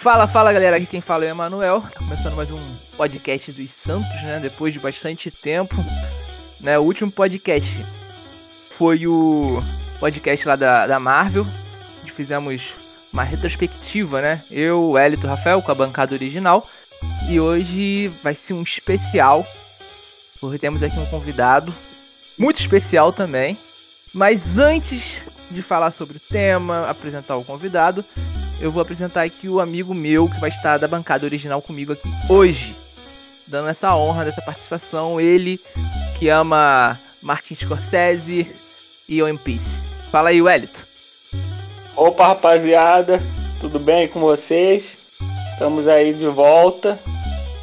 Fala, fala galera, aqui quem fala é o Emanuel, começando mais um podcast dos Santos, né, depois de bastante tempo, né, o último podcast foi o podcast lá da, da Marvel, onde fizemos uma retrospectiva, né, eu, o Elito Rafael, com a bancada original, e hoje vai ser um especial, porque temos aqui um convidado muito especial também, mas antes de falar sobre o tema, apresentar o convidado, eu vou apresentar aqui o amigo meu que vai estar da bancada original comigo aqui hoje, dando essa honra dessa participação. Ele que ama Martin Scorsese e One Piece. Fala aí, Wellington. Opa, rapaziada, tudo bem com vocês? Estamos aí de volta.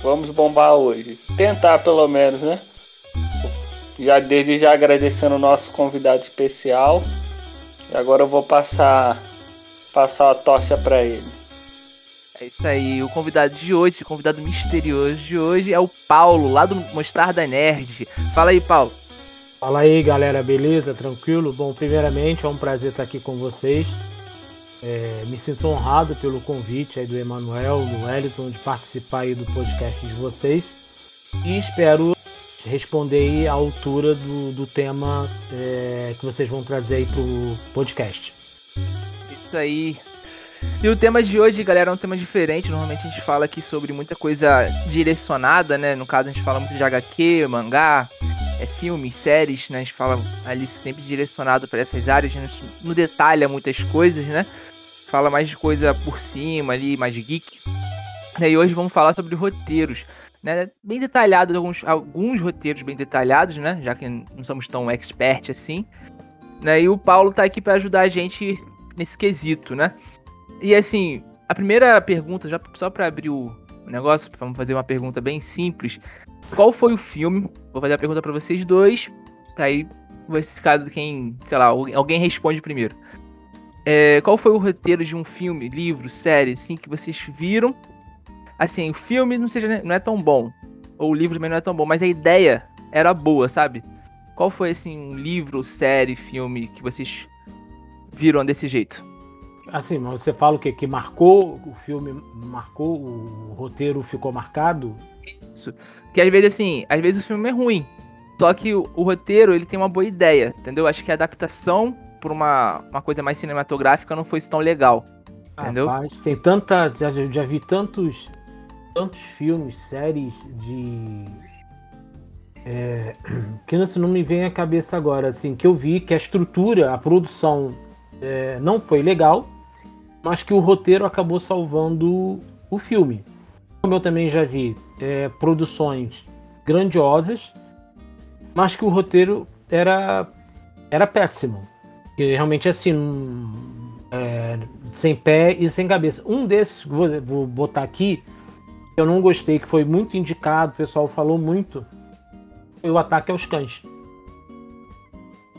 Vamos bombar hoje. Tentar pelo menos, né? Já desde já agradecendo o nosso convidado especial. E agora eu vou passar passar a tocha para ele. É isso aí, o convidado de hoje, o convidado misterioso de hoje é o Paulo, lá do Mostarda Nerd. Fala aí, Paulo. Fala aí, galera, beleza? Tranquilo? Bom, primeiramente é um prazer estar aqui com vocês. É, me sinto honrado pelo convite aí do Emanuel, do Wellington, de participar aí do podcast de vocês. E espero responder aí à altura do, do tema é, que vocês vão trazer aí pro podcast. Isso aí. E o tema de hoje, galera, é um tema diferente. Normalmente a gente fala aqui sobre muita coisa direcionada, né? No caso, a gente fala muito de HQ, mangá, é, filmes, séries, né? A gente fala ali sempre direcionado para essas áreas, a gente não detalha muitas coisas, né? Fala mais de coisa por cima ali, mais geek. E hoje vamos falar sobre roteiros né, bem detalhado, alguns, alguns roteiros bem detalhados, né, já que não somos tão expert assim. Né, e o Paulo tá aqui para ajudar a gente nesse quesito, né? E assim, a primeira pergunta, já só para abrir o negócio, vamos fazer uma pergunta bem simples. Qual foi o filme? Vou fazer a pergunta para vocês dois, aí ser caso quem, sei lá, alguém responde primeiro. É, qual foi o roteiro de um filme, livro, série, assim, que vocês viram assim, o filme não, seja, não é tão bom, ou o livro também não é tão bom, mas a ideia era boa, sabe? Qual foi, assim, um livro, série, filme que vocês viram desse jeito? Assim, você fala o quê? Que marcou, o filme marcou, o roteiro ficou marcado? Isso. Que às vezes, assim, às vezes o filme é ruim, só que o, o roteiro, ele tem uma boa ideia, entendeu? Acho que a adaptação por uma, uma coisa mais cinematográfica não foi tão legal. Entendeu? Rapaz, tem tanta. Já, já vi tantos tantos filmes, séries de. É, que não me vem à cabeça agora, assim, que eu vi que a estrutura, a produção é, não foi legal, mas que o roteiro acabou salvando o filme. Como eu também já vi é, produções grandiosas, mas que o roteiro era, era péssimo. Que realmente assim, é, sem pé e sem cabeça. Um desses, vou, vou botar aqui, eu não gostei, que foi muito indicado, o pessoal falou muito, foi o Ataque aos Cães.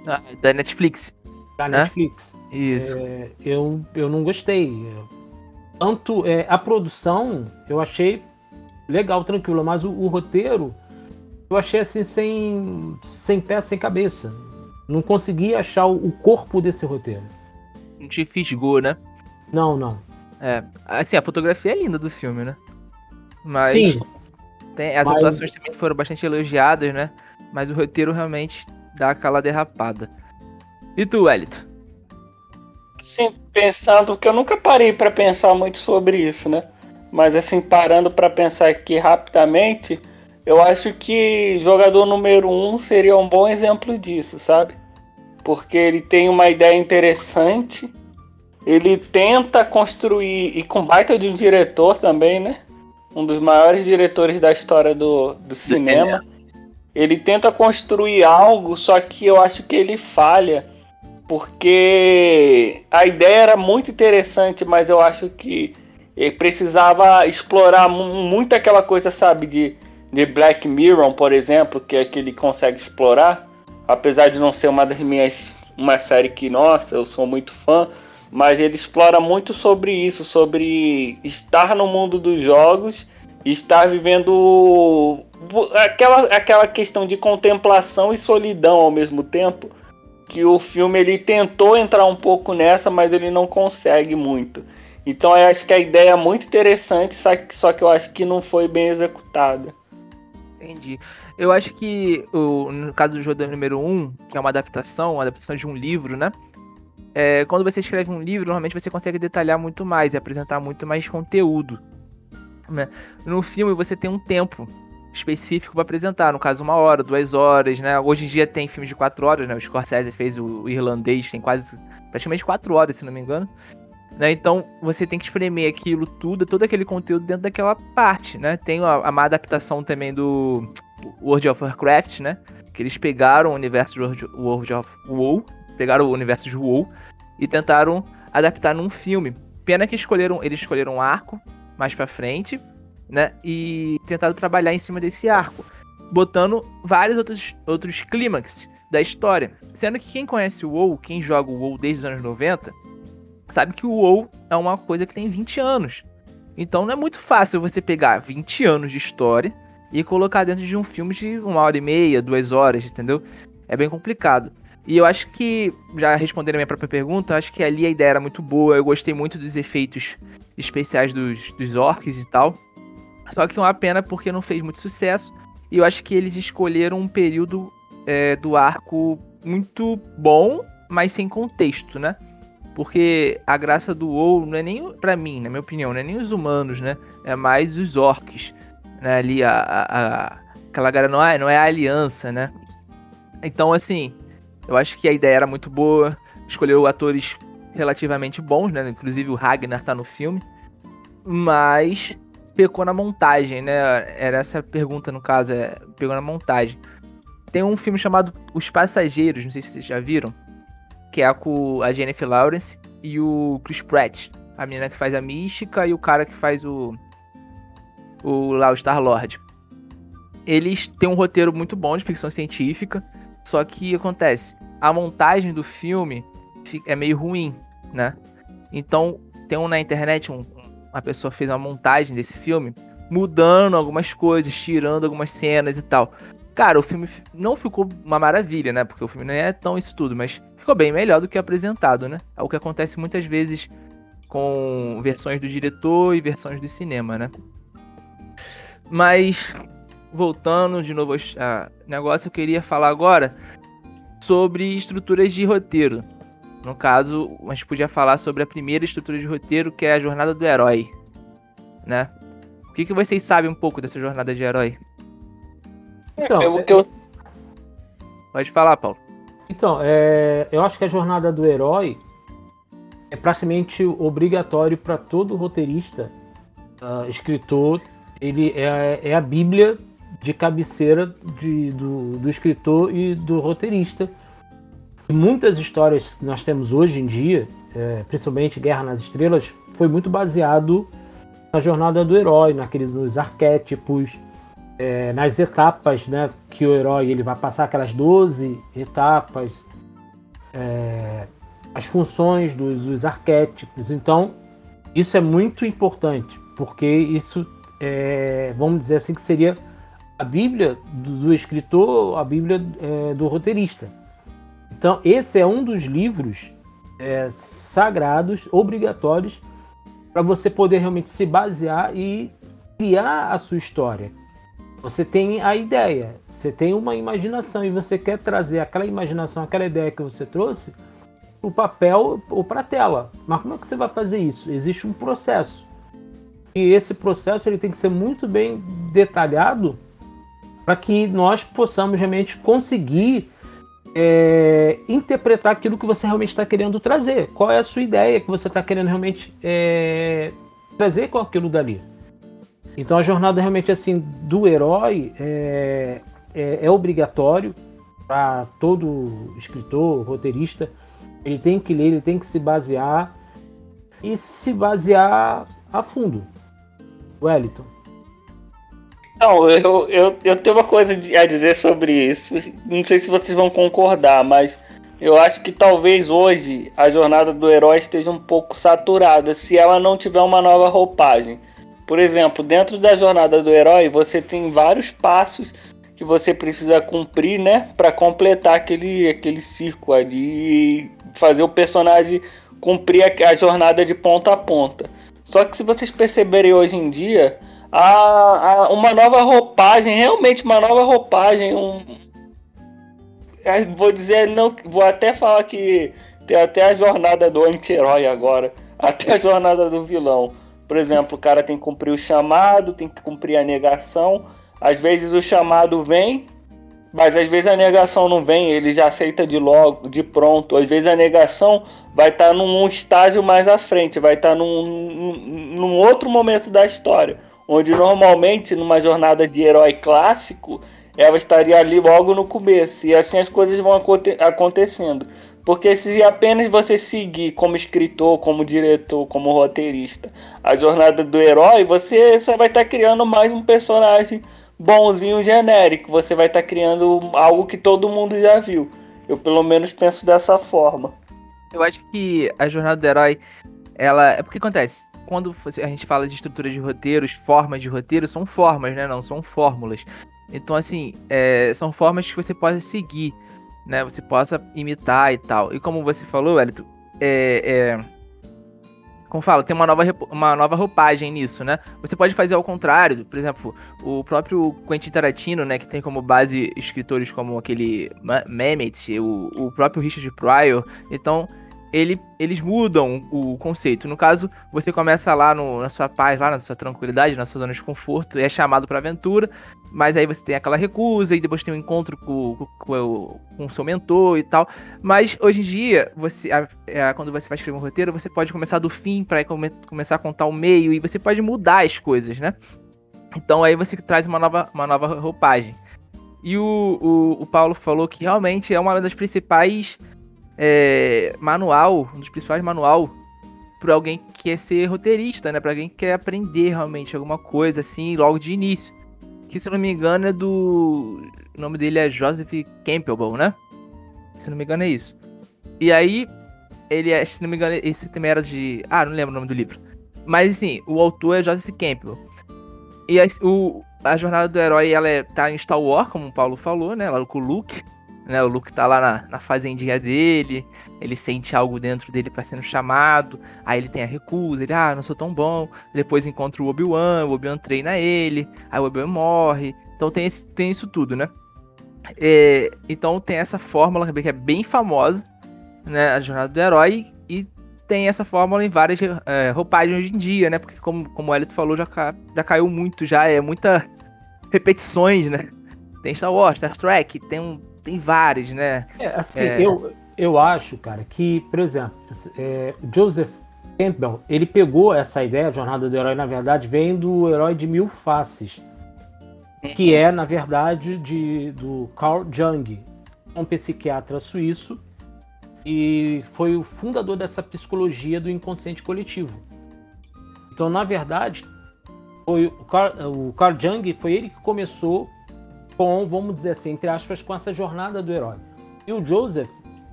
Ah, da Netflix. Da né? Netflix. Isso. É, eu, eu não gostei. Tanto é, a produção eu achei legal, tranquilo, mas o, o, roteiro eu achei assim sem, sem pé, sem cabeça. Não consegui achar o, corpo desse roteiro. Não te fisgou, né? Não, não. É, assim, a fotografia é linda do filme, né? Mas Sim. Tem, as Mas... atuações também foram bastante elogiadas, né? Mas o roteiro realmente dá aquela derrapada. E tu, Elito? Assim, pensando que eu nunca parei para pensar muito sobre isso, né? Mas assim, parando para pensar aqui rapidamente, eu acho que jogador número um seria um bom exemplo disso, sabe? Porque ele tem uma ideia interessante, ele tenta construir, e com baita de um diretor também, né? um dos maiores diretores da história do, do, do cinema. cinema. Ele tenta construir algo, só que eu acho que ele falha, porque a ideia era muito interessante, mas eu acho que precisava explorar muito aquela coisa, sabe, de, de Black Mirror, por exemplo, que é que ele consegue explorar, apesar de não ser uma das minhas uma série que nossa, eu sou muito fã, mas ele explora muito sobre isso, sobre estar no mundo dos jogos e estar vivendo aquela, aquela questão de contemplação e solidão ao mesmo tempo. Que o filme ele tentou entrar um pouco nessa, mas ele não consegue muito. Então eu acho que a ideia é muito interessante, só que eu acho que não foi bem executada. Entendi. Eu acho que o, no caso do jogo número 1, que é uma adaptação, uma adaptação de um livro, né? É, quando você escreve um livro, normalmente você consegue detalhar muito mais e apresentar muito mais conteúdo. Né? No filme você tem um tempo específico para apresentar, no caso uma hora, duas horas, né? Hoje em dia tem filme de quatro horas, né? O Scorsese fez o, irlandês, tem quase praticamente quatro horas, se não me engano. Né? Então você tem que espremer aquilo tudo, todo aquele conteúdo dentro daquela parte, né? Tem a, a má adaptação também do World of Warcraft, né? Que eles pegaram o universo de World, World of WoW, pegaram o universo de WoW e tentaram adaptar num filme. Pena que escolheram, eles escolheram um arco mais para frente, né? E tentaram trabalhar em cima desse arco, botando vários outros outros clímax da história. Sendo que quem conhece o WoW, quem joga o WoW desde os anos 90, sabe que o WoW é uma coisa que tem 20 anos. Então não é muito fácil você pegar 20 anos de história e colocar dentro de um filme de uma hora e meia, duas horas, entendeu? É bem complicado. E eu acho que, já respondendo a minha própria pergunta, acho que ali a ideia era muito boa. Eu gostei muito dos efeitos especiais dos, dos orcs e tal. Só que é uma pena porque não fez muito sucesso. E eu acho que eles escolheram um período é, do arco muito bom, mas sem contexto, né? Porque a graça do WoW não é nem, para mim, na minha opinião, não é nem os humanos, né? É mais os orcs, né? Ali a, a, a aquela galera não é, não é a aliança, né? Então, assim, eu acho que a ideia era muito boa. Escolheu atores relativamente bons, né? Inclusive o Ragnar tá no filme. Mas pecou na montagem, né? Era essa a pergunta, no caso, é, pegou na montagem. Tem um filme chamado Os Passageiros, não sei se vocês já viram que é com a Jennifer Lawrence e o Chris Pratt, a menina que faz a Mística e o cara que faz o o lá o Star Lord. Eles têm um roteiro muito bom de ficção científica, só que acontece, a montagem do filme é meio ruim, né? Então, tem um na internet, um, uma pessoa fez uma montagem desse filme, mudando algumas coisas, tirando algumas cenas e tal. Cara, o filme não ficou uma maravilha, né? Porque o filme não é tão isso tudo, mas ficou bem melhor do que apresentado, né? É o que acontece muitas vezes com versões do diretor e versões do cinema, né? Mas voltando de novo ao negócio, eu queria falar agora sobre estruturas de roteiro. No caso, a gente podia falar sobre a primeira estrutura de roteiro, que é a jornada do herói, né? O que, que vocês sabem um pouco dessa jornada de herói? Então, eu, eu... Pode falar, Paulo. Então, é, eu acho que a jornada do herói é praticamente obrigatório para todo roteirista, uh, escritor. Ele é, é, a Bíblia de cabeceira de, do, do escritor e do roteirista. Muitas histórias que nós temos hoje em dia, é, principalmente Guerra nas Estrelas, foi muito baseado na jornada do herói, naqueles nos arquétipos, é, nas etapas né, que o herói ele vai passar, aquelas 12 etapas, é, as funções dos, dos, arquétipos. Então, isso é muito importante, porque isso, é, vamos dizer assim, que seria a Bíblia do, do escritor, a Bíblia é, do roteirista. Então, esse é um dos livros é, sagrados, obrigatórios, para você poder realmente se basear e criar a sua história. Você tem a ideia, você tem uma imaginação e você quer trazer aquela imaginação, aquela ideia que você trouxe para o papel ou para a tela. Mas como é que você vai fazer isso? Existe um processo. E esse processo ele tem que ser muito bem detalhado para que nós possamos realmente conseguir é, interpretar aquilo que você realmente está querendo trazer. Qual é a sua ideia que você está querendo realmente é, trazer com aquilo dali? Então a jornada realmente assim do herói é, é, é obrigatório para todo escritor, roteirista. Ele tem que ler, ele tem que se basear e se basear a fundo. Wellington. Não, eu, eu, eu tenho uma coisa a dizer sobre isso. Não sei se vocês vão concordar, mas eu acho que talvez hoje a jornada do herói esteja um pouco saturada se ela não tiver uma nova roupagem. Por exemplo, dentro da jornada do herói, você tem vários passos que você precisa cumprir, né, para completar aquele aquele círculo ali e fazer o personagem cumprir a, a jornada de ponta a ponta. Só que se vocês perceberem hoje em dia, há, há uma nova roupagem, realmente uma nova roupagem, um, vou dizer, não, vou até falar que tem até a jornada do anti-herói agora, até a jornada do vilão. Por exemplo, o cara tem que cumprir o chamado, tem que cumprir a negação. Às vezes o chamado vem, mas às vezes a negação não vem, ele já aceita de logo, de pronto. Às vezes a negação vai estar tá num estágio mais à frente, vai estar tá num, num, num outro momento da história, onde normalmente numa jornada de herói clássico ela estaria ali logo no começo e assim as coisas vão aconte acontecendo. Porque se apenas você seguir como escritor, como diretor, como roteirista a jornada do herói, você só vai estar tá criando mais um personagem bonzinho genérico. Você vai estar tá criando algo que todo mundo já viu. Eu pelo menos penso dessa forma. Eu acho que a jornada do herói, ela. É porque acontece. Quando a gente fala de estrutura de roteiros, formas de roteiro, são formas, né? Não são fórmulas. Então, assim, é, são formas que você pode seguir, né? Você possa imitar e tal. E como você falou, Elito, é, é como fala, tem uma nova, uma nova roupagem nisso, né? Você pode fazer ao contrário, por exemplo, o próprio Quentin Tarantino, né, que tem como base escritores como aquele Mehmet, o, o próprio Richard Pryor, então ele, eles mudam o conceito. No caso, você começa lá no, na sua paz, lá na sua tranquilidade, na sua zona de conforto, e é chamado para aventura, mas aí você tem aquela recusa, e depois tem um encontro com, com, com, o seu mentor e tal. Mas hoje em dia, você, a, a, quando você vai escrever um roteiro, você pode começar do fim para come, começar a contar o meio, e você pode mudar as coisas, né? Então aí você traz uma nova, uma nova roupagem. E o, o, o Paulo falou que realmente é uma das principais é, manual, um dos principais manual para alguém que quer ser roteirista, né? Para alguém que quer aprender realmente alguma coisa assim logo de início. Que se não me engano é do o nome dele é Joseph Campbell, né? Se não me engano é isso. E aí ele é, se não me engano, esse também era de, ah, não lembro o nome do livro. Mas assim, o autor é Joseph Campbell. E a, o, a jornada do herói ela é, tá em Star Wars, como o Paulo falou, né? Lá com o Luke né? O Luke tá lá na, na fazendinha dele, ele sente algo dentro dele para sendo chamado, aí ele tem a recusa, ele, ah, não sou tão bom. Depois encontra o Obi-Wan, o Obi-Wan treina ele, aí o Obi-Wan morre. Então tem, esse, tem isso tudo, né? É, então tem essa fórmula que é bem famosa, né? A jornada do herói, e tem essa fórmula em várias é, roupagens hoje em dia, né? Porque como, como o Elito falou, já, já caiu muito, já é muita repetições, né? Tem Star Wars, Star Trek, tem um tem vários, né? É, assim, é... Eu, eu acho, cara, que, por exemplo, é, Joseph Campbell, ele pegou essa ideia, a jornada do herói, na verdade, vem do herói de mil faces, que é, na verdade, de, do Carl Jung, um psiquiatra suíço, e foi o fundador dessa psicologia do inconsciente coletivo. Então, na verdade, foi o Carl, o Carl Jung foi ele que começou com, vamos dizer assim, entre aspas, com essa jornada do herói. E o Joseph,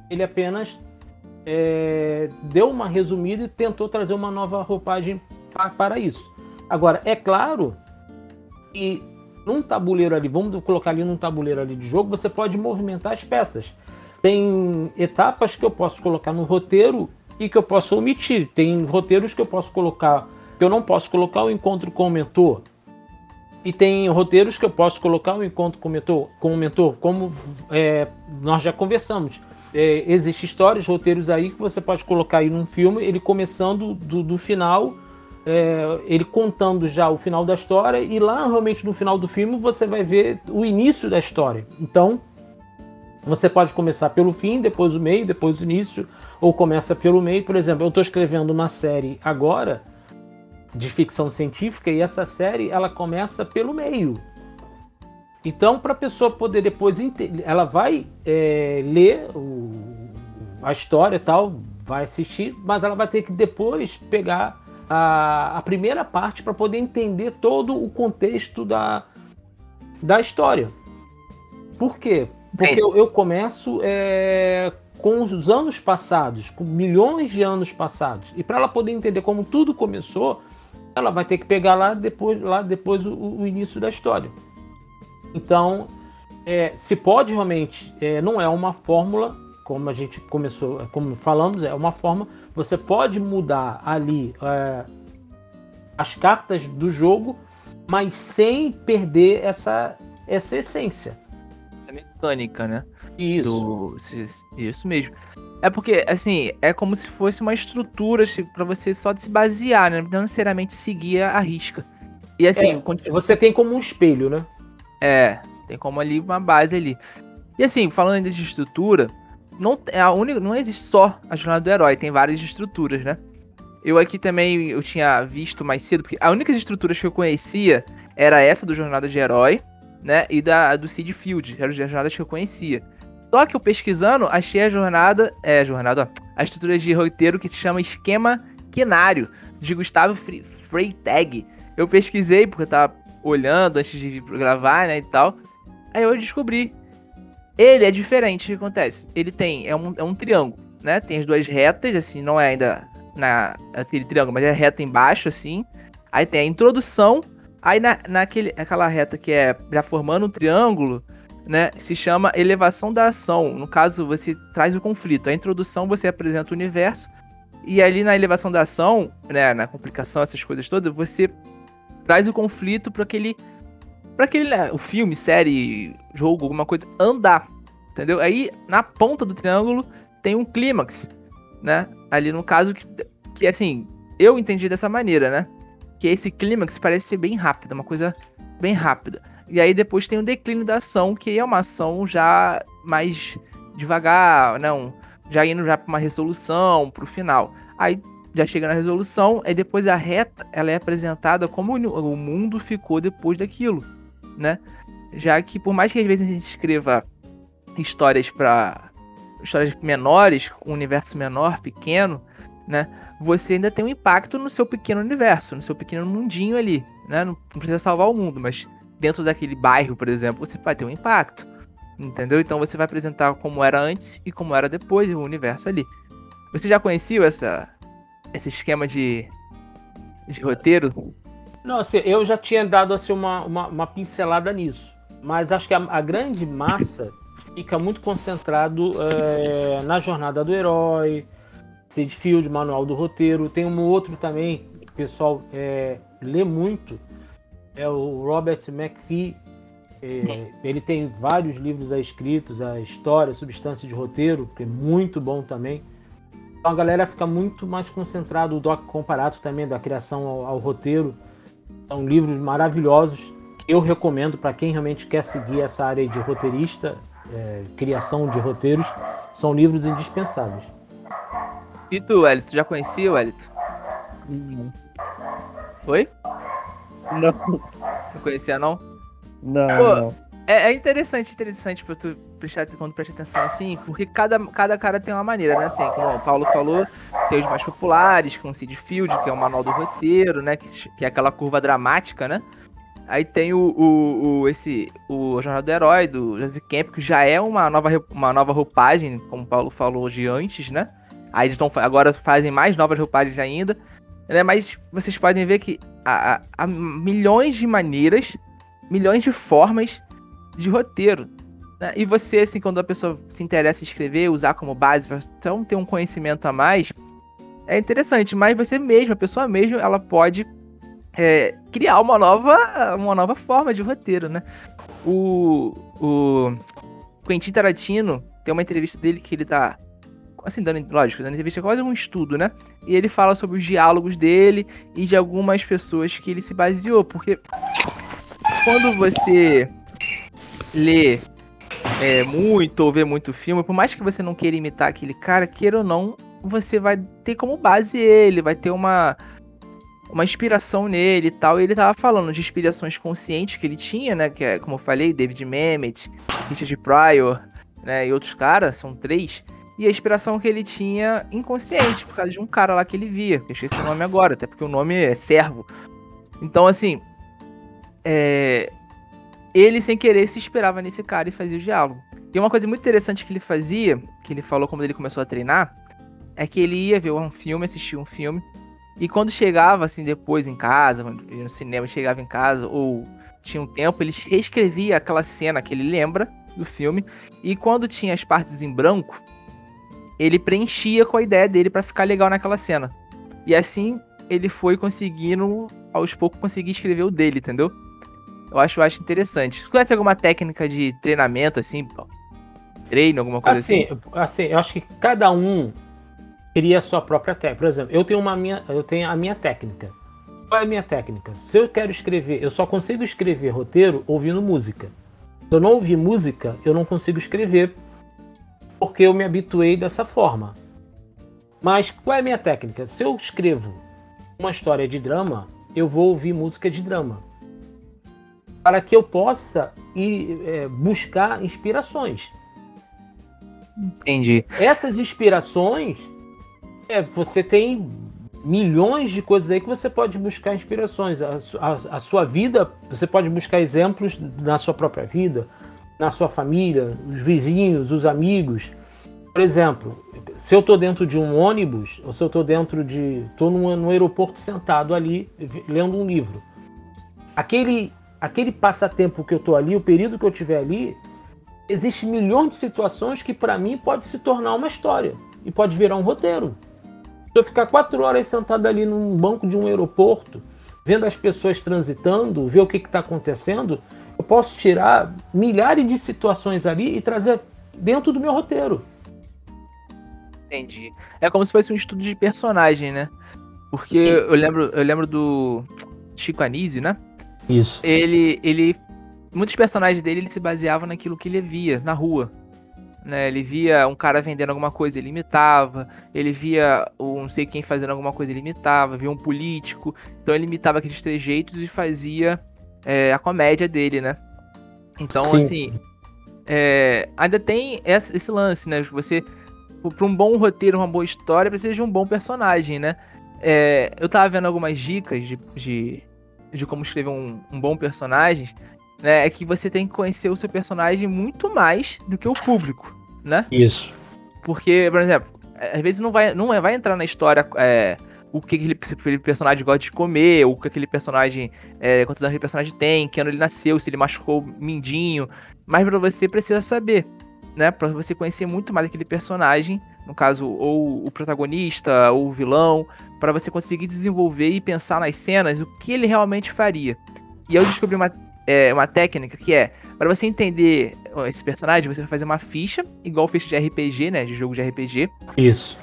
ele apenas é, deu uma resumida e tentou trazer uma nova roupagem para, isso. Agora, é claro que num tabuleiro ali, vamos colocar ali num tabuleiro ali de jogo, você pode movimentar as peças. Tem etapas que eu posso colocar no roteiro e que eu posso omitir. Tem roteiros que eu posso colocar, que eu não posso colocar o encontro com o mentor. E tem roteiros que eu posso colocar um encontro com o mentor, com o mentor como é, nós já conversamos. É, Existem histórias, roteiros aí que você pode colocar aí num filme, ele começando do, do final, é, ele contando já o final da história, e lá realmente no final do filme você vai ver o início da história. Então, você pode começar pelo fim, depois o meio, depois o início, ou começa pelo meio. Por exemplo, eu estou escrevendo uma série agora de ficção científica e essa série ela começa pelo meio. Então, para a pessoa poder depois ela vai é, ler o, a história e tal, vai assistir, mas ela vai ter que depois pegar a, a primeira parte para poder entender todo o contexto da, da história. Por quê? Porque eu, eu, começo é, com os anos passados, com milhões de anos passados. E para ela poder entender como tudo começou, ela vai ter que pegar lá depois, lá depois o, o início da história. Então, é, se pode realmente, é, não é uma fórmula, como a gente começou, como falamos, é uma forma, você pode mudar ali é, as cartas do jogo, mas sem perder essa, essa essência. A mecânica, né? Isso. Do... Isso mesmo. É porque, assim, é como se fosse uma estrutura tipo, para você só se basear, né? Não necessariamente seguir a risca. E assim, é, você tem como um espelho, né? É, tem como ali uma base ali. E assim, falando ainda de estrutura, não, é a única, não existe só a jornada do herói, tem várias estruturas, né? Eu aqui também eu tinha visto mais cedo, porque a única estruturas que eu conhecia era essa do Jornada de Herói, né? E da do Seed Field, eram as jornadas que eu conhecia. Só que eu pesquisando, achei a jornada, é, a jornada, ó, a estrutura de roteiro que se chama Esquema Quinário, de Gustavo Freytag. Eu pesquisei porque eu tava olhando antes de gravar, né, e tal. Aí eu descobri. Ele é diferente, o que acontece? Ele tem, é um, é um triângulo, né? Tem as duas retas, assim, não é ainda na aquele triângulo, mas é reta embaixo, assim. Aí tem a introdução, aí na, naquele, aquela reta que é já formando um triângulo, né, se chama elevação da ação. No caso, você traz o conflito. A introdução você apresenta o universo, e ali na elevação da ação, né, na complicação, essas coisas todas, você traz o conflito para aquele para aquele né, o filme, série, jogo, alguma coisa andar, entendeu? Aí na ponta do triângulo tem um clímax, né? Ali no caso que, que assim, eu entendi dessa maneira, né? Que esse clímax parece ser bem rápido, uma coisa bem rápida. E aí depois tem o declínio da ação, que é uma ação já mais devagar, não, já indo já para uma resolução, para o final. Aí já chega na resolução, aí depois a reta, ela é apresentada como o mundo ficou depois daquilo, né? Já que por mais que às vezes a gente escreva histórias para histórias menores, um universo menor, pequeno, né? Você ainda tem um impacto no seu pequeno universo, no seu pequeno mundinho ali, né? Não, precisa salvar o mundo, mas dentro daquele bairro, por exemplo, você vai ter um impacto, entendeu? Então você vai apresentar como era antes e como era depois o universo ali. Você já conhecia essa esse esquema de de roteiro? Não, assim, eu já tinha dado assim uma, uma, uma pincelada nisso, mas acho que a, a grande massa fica muito concentrado é, na jornada do herói, Sid Field, manual do roteiro. Tem um outro também o pessoal é, lê muito, é o Robert McPhee. É, ele tem vários livros aí escritos, a história, a substância de roteiro, que é muito bom também. Então a galera fica muito mais concentrada, o Doc Comparato também, da criação ao, ao roteiro. São livros maravilhosos que eu recomendo para quem realmente quer seguir essa área de roteirista é, criação de roteiros, são livros indispensáveis. E tu, Elito, já conhecia o Elito? Não. Oi? Não. Não conhecia, não? Não, Pô, não. É, é, interessante, interessante pra tu prestar, quando presta atenção assim, porque cada, cada cara tem uma maneira, né? Tem, como o Paulo falou, tem os mais populares, com o Sid Field, que é o manual do roteiro, né? Que, que é aquela curva dramática, né? Aí tem o, o, o, esse, o Jornal do Herói, do Joseph Camp, que já é uma nova, uma nova roupagem, como o Paulo falou de antes, né? Aí eles tão, agora fazem mais novas roupagens ainda. Né? Mas vocês podem ver que há, há milhões de maneiras, milhões de formas de roteiro. Né? E você, assim, quando a pessoa se interessa em escrever, usar como base para então ter um conhecimento a mais, é interessante. Mas você mesmo, a pessoa mesmo, ela pode é, criar uma nova, uma nova forma de roteiro, né? O, o Quentin Tarantino tem uma entrevista dele que ele tá assim, dando, lógico, dando entrevista é quase um estudo, né? E ele fala sobre os diálogos dele e de algumas pessoas que ele se baseou, porque quando você lê é, muito ou vê muito filme, por mais que você não queira imitar aquele cara, queira ou não, você vai ter como base ele, vai ter uma uma inspiração nele e tal. E ele tava falando de inspirações conscientes que ele tinha, né? Que é, como eu falei, David Mamet, Richard Pryor, né? E outros caras, são três. E a inspiração que ele tinha inconsciente, por causa de um cara lá que ele via. Eu esqueci o nome agora, até porque o nome é Servo. Então, assim. É... Ele, sem querer, se inspirava nesse cara e fazia o diálogo. E uma coisa muito interessante que ele fazia, que ele falou quando ele começou a treinar, é que ele ia ver um filme, assistir um filme, e quando chegava, assim, depois em casa, no cinema, chegava em casa, ou tinha um tempo, ele reescrevia aquela cena que ele lembra do filme, e quando tinha as partes em branco, ele preenchia com a ideia dele para ficar legal naquela cena. E assim ele foi conseguindo aos poucos conseguir escrever o dele, entendeu? Eu acho, eu acho interessante. Você conhece alguma técnica de treinamento, assim? Treino, alguma coisa assim? Assim, assim eu acho que cada um cria a sua própria técnica. Por exemplo, eu tenho, uma minha, eu tenho a minha técnica. Qual é a minha técnica? Se eu quero escrever, eu só consigo escrever roteiro ouvindo música. Se eu não ouvir música, eu não consigo escrever porque eu me habituei dessa forma. Mas qual é a minha técnica? Se eu escrevo uma história de drama, eu vou ouvir música de drama. Para que eu possa ir é, buscar inspirações. Entendi. Essas inspirações, é, você tem milhões de coisas aí que você pode buscar inspirações. A, a, a, sua vida, você pode buscar exemplos na sua própria vida, na sua família, os vizinhos, os amigos. Por exemplo, se eu estou dentro de um ônibus, ou se eu estou dentro de. estou no aeroporto sentado ali, lendo um livro. Aquele, aquele passatempo que eu estou ali, o período que eu estiver ali, existe milhões de situações que para mim pode se tornar uma história e pode virar um roteiro. Se eu ficar quatro horas sentado ali num banco de um aeroporto, vendo as pessoas transitando, ver o que está acontecendo, eu posso tirar milhares de situações ali e trazer dentro do meu roteiro. Entendi. É como se fosse um estudo de personagem, né? Porque eu lembro, eu lembro do Chico Anísio, né? Isso. Ele, ele, muitos personagens dele ele se baseavam naquilo que ele via na rua. Né, ele via um cara vendendo alguma coisa, ele imitava. Ele via um não sei quem fazendo alguma coisa, ele imitava. Via um político. Então ele imitava aqueles trejeitos e fazia é, a comédia dele, né? Então, sim, assim. Sim. É, ainda tem esse lance, né? Você. Pra um bom roteiro, uma boa história, precisa de um bom personagem, né? É, eu tava vendo algumas dicas de, de, de como escrever um, um bom personagem né, é que você tem que conhecer o seu personagem muito mais do que o público, né? Isso. Porque, por exemplo, às vezes não vai, não vai entrar na história é, o que aquele, personagem gosta de comer, o que aquele personagem. É, quantos anos aquele personagem tem, que ano ele nasceu, se ele machucou mindinho. Mas pra você precisa saber, né? Pra você conhecer muito mais aquele personagem, no caso, ou o protagonista, ou o vilão, para você conseguir desenvolver e pensar nas cenas o que ele realmente faria. E eu descobri uma é, uma técnica que é, para você entender esse personagem, você vai fazer uma ficha, igual ficha de RPG, né? De jogo de RPG. Isso.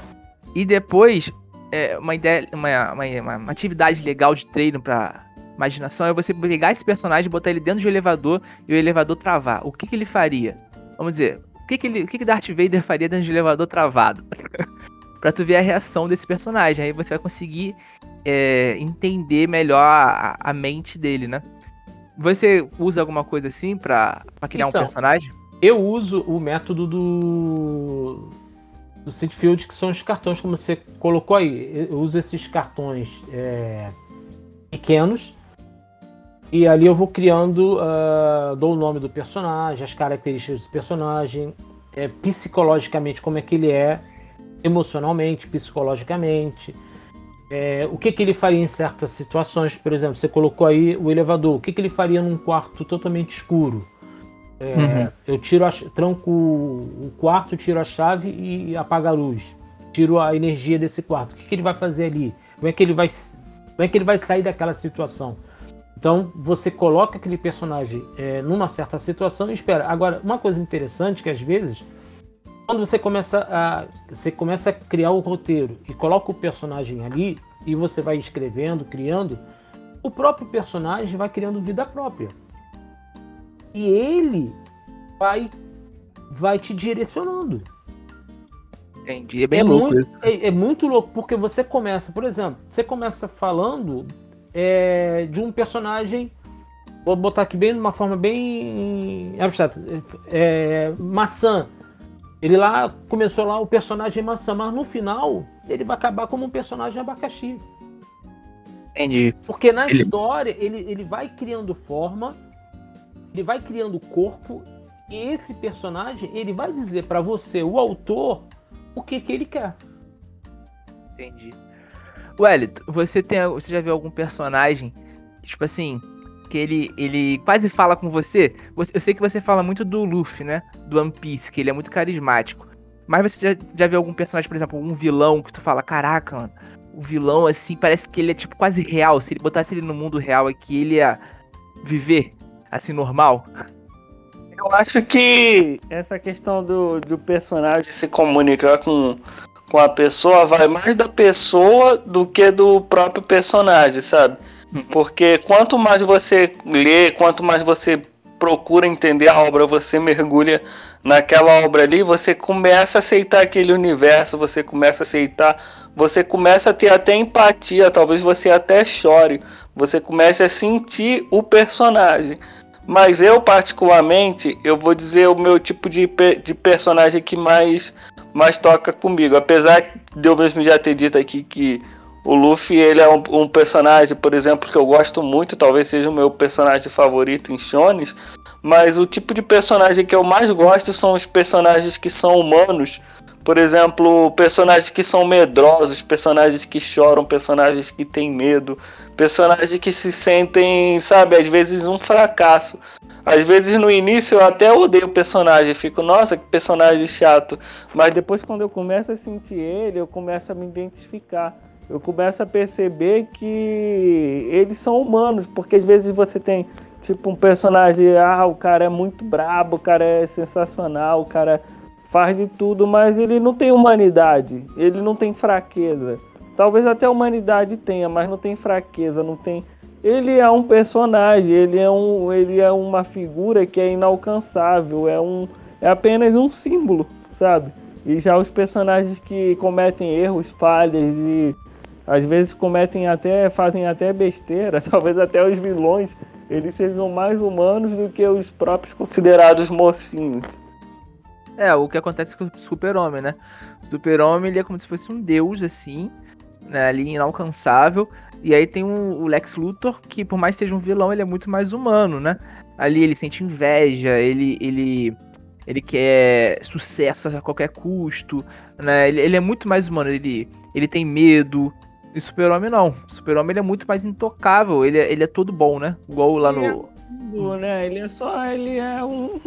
E depois, é, uma ideia, uma, uma, uma atividade legal de treino para imaginação é você pegar esse personagem, botar ele dentro de um elevador e o elevador travar. O que, que ele faria? Vamos dizer, o que, que, ele, o que, que Darth Vader faria dentro de um elevador travado? pra tu ver a reação desse personagem. Aí você vai conseguir é, entender melhor a, a, mente dele, né? Você usa alguma coisa assim pra, pra criar então, um personagem? Eu uso o método do. Do Field, que são os cartões, como você colocou aí. Eu uso esses cartões é, pequenos. E ali eu vou criando, uh, dou o nome do personagem, as características do personagem, é, psicologicamente como é que ele é, emocionalmente, psicologicamente é, o que, que ele faria em certas situações, por exemplo, você colocou aí o elevador, o que, que ele faria num quarto totalmente escuro? É, uhum. Eu tiro a, tranco o quarto, tiro a chave e apago a luz. Tiro a energia desse quarto. O que, que ele vai fazer ali? Como é que ele vai, como é que ele vai sair daquela situação? Então você coloca aquele personagem é, numa certa situação e espera. Agora, uma coisa interessante que às vezes quando você começa a você começa a criar o roteiro e coloca o personagem ali e você vai escrevendo, criando, o próprio personagem vai criando vida própria. E ele vai vai te direcionando. Entendi, é bem é louco muito, isso. É, é, muito louco, porque você começa, por exemplo, você começa falando é, de um personagem, vou botar aqui bem de uma forma bem abstrata, é, maçã. Ele lá começou lá o personagem maçã, mas no final ele vai acabar como um personagem abacaxi. Entendi. Porque na ele... história ele, ele vai criando forma, ele vai criando corpo, e esse personagem ele vai dizer para você, o autor, o que, que ele quer. Entendi. Wellington, você tem, você já viu algum personagem, tipo assim, que ele, ele quase fala com você. Eu sei que você fala muito do Luffy, né? Do One Piece, que ele é muito carismático. Mas você já, já viu algum personagem, por exemplo, um vilão que tu fala, caraca, mano, o vilão, assim, parece que ele é tipo quase real. Se ele botasse ele no mundo real aqui, ele ia viver assim, normal. Eu acho que essa questão do, do personagem se comunicar com, com a pessoa vai mais da pessoa do que do próprio personagem, sabe? Uhum. Porque quanto mais você lê, quanto mais você procura entender a obra, você mergulha naquela obra ali, você começa a aceitar aquele universo, você começa a aceitar, você começa a ter até empatia, talvez você até chore, você comece a sentir o personagem. Mas eu, particularmente, eu vou dizer o meu tipo de, de personagem que mais, mais toca comigo. Apesar de eu mesmo já ter dito aqui que o Luffy ele é um, um, personagem, por exemplo, que eu gosto muito, talvez seja o meu personagem favorito em Shones, mas o tipo de personagem que eu mais gosto são os personagens que são humanos. Por exemplo, personagens que são medrosos, personagens que choram, personagens que têm medo, personagens que se sentem, sabe, às vezes um fracasso. Às vezes no início eu até odeio o personagem, fico, nossa, que personagem chato. Mas depois quando eu começo a sentir ele, eu começo a me identificar eu começo a perceber que eles são humanos, porque às vezes você tem tipo um personagem, ah, o cara é muito brabo, o cara é sensacional, o cara faz de tudo, mas ele não tem humanidade, ele não tem fraqueza. Talvez até a humanidade tenha, mas não tem fraqueza, não tem. Ele é um personagem, ele é, um, ele é uma figura que é inalcançável, é, um, é apenas um símbolo, sabe? E já os personagens que cometem erros, falhas e às vezes cometem até, fazem até besteira, talvez até os vilões, eles sejam mais humanos do que os próprios considerados mocinhos. É, o que acontece com o Super-Homem, né? O Super-Homem ele é como se fosse um deus, assim, né? Ali inalcançável. E aí tem um, o Lex Luthor, que por mais que seja um vilão, ele é muito mais humano, né? Ali ele sente inveja, ele, ele, ele quer sucesso a qualquer custo, né? Ele, ele é muito mais humano, ele, ele tem medo, e Super-Homem não. Super-Homem ele é muito mais intocável. Ele é, ele é todo bom, né? Igual lá ele no. Tudo, né? Ele é só. Ele é um.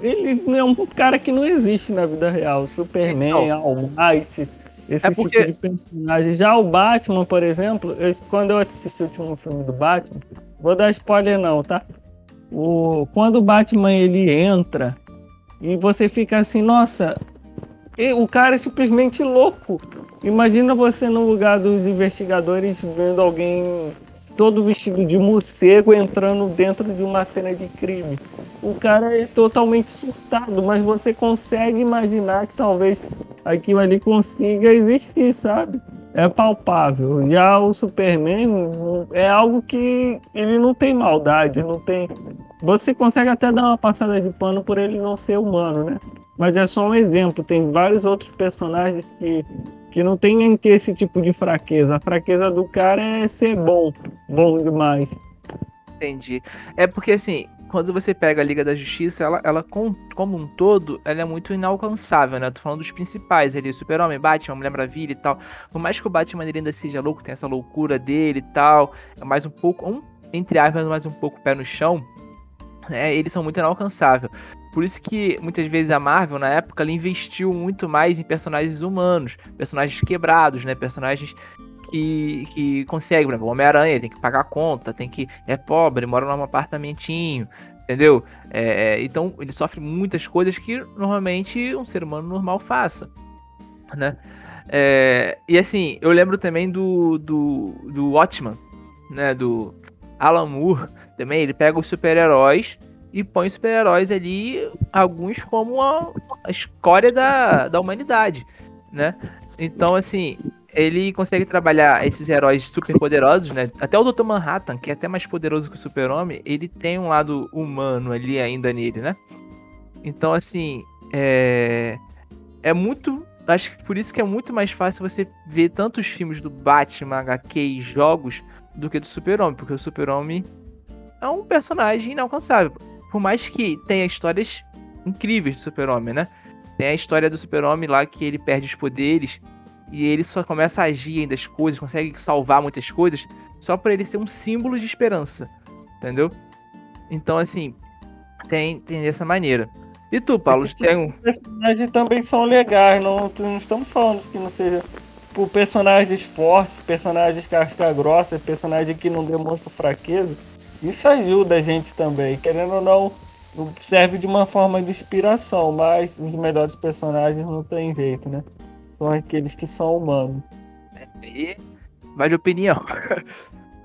Ele é um cara que não existe na vida real. Superman, então, All Might, esse é porque... tipo de personagem. Já o Batman, por exemplo, eu, quando eu assisti o último filme do Batman, vou dar spoiler não, tá? O, quando o Batman ele entra e você fica assim, nossa, o cara é simplesmente louco. Imagina você no lugar dos investigadores vendo alguém todo vestido de morcego entrando dentro de uma cena de crime. O cara é totalmente surtado, mas você consegue imaginar que talvez aquilo ali consiga existir, sabe? É palpável. Já o Superman é algo que ele não tem maldade, não tem. Você consegue até dar uma passada de pano por ele não ser humano, né? Mas é só um exemplo. Tem vários outros personagens que que não tem esse tipo de fraqueza. A fraqueza do cara é ser bom, bom demais. Entendi. É porque assim, quando você pega a Liga da Justiça, ela, ela com, como um todo, ela é muito inalcançável, né? tô falando dos principais ali, Super-Homem, Batman, Mulher Maravilha e tal. Por mais que o Batman ele ainda seja louco, tem essa loucura dele e tal, é mais um pouco, um, entre aspas, mais um pouco pé no chão, né? Eles são muito inalcançáveis. Por isso que muitas vezes a Marvel, na época, ela investiu muito mais em personagens humanos, personagens quebrados, né? Personagens que, que conseguem, por exemplo, Homem-Aranha tem que pagar a conta, tem que. é pobre, mora num apartamentinho, entendeu? É, é, então ele sofre muitas coisas que normalmente um ser humano normal faça, né? É, e assim, eu lembro também do, do, do Watchman, né? Do Alan Moore também, ele pega os super-heróis e põe super-heróis ali, alguns como a, a escória da, da humanidade, né? Então, assim, ele consegue trabalhar esses heróis super poderosos, né? Até o Dr. Manhattan, que é até mais poderoso que o Super-Homem, ele tem um lado humano ali ainda nele, né? Então, assim, é. É muito. Acho que por isso que é muito mais fácil você ver tantos filmes do Batman, HQ e jogos do que do Super-Homem, porque o Super-Homem é um personagem inalcançável por mais que tenha histórias incríveis do Super-Homem, né? Tem a história do Super-Homem lá que ele perde os poderes e ele só começa a agir ainda as coisas, consegue salvar muitas coisas só para ele ser um símbolo de esperança, entendeu? Então, assim, tem, tem dessa maneira. E tu, Paulo, tem um. Os personagens também são legais, não, não estamos falando que não seja por personagens fortes, personagens casca grossa, personagem que não demonstra fraqueza, isso ajuda a gente também. Querendo ou não, serve de uma forma de inspiração, mas os melhores personagens não tem jeito, né? São aqueles que são humanos. E vai de opinião.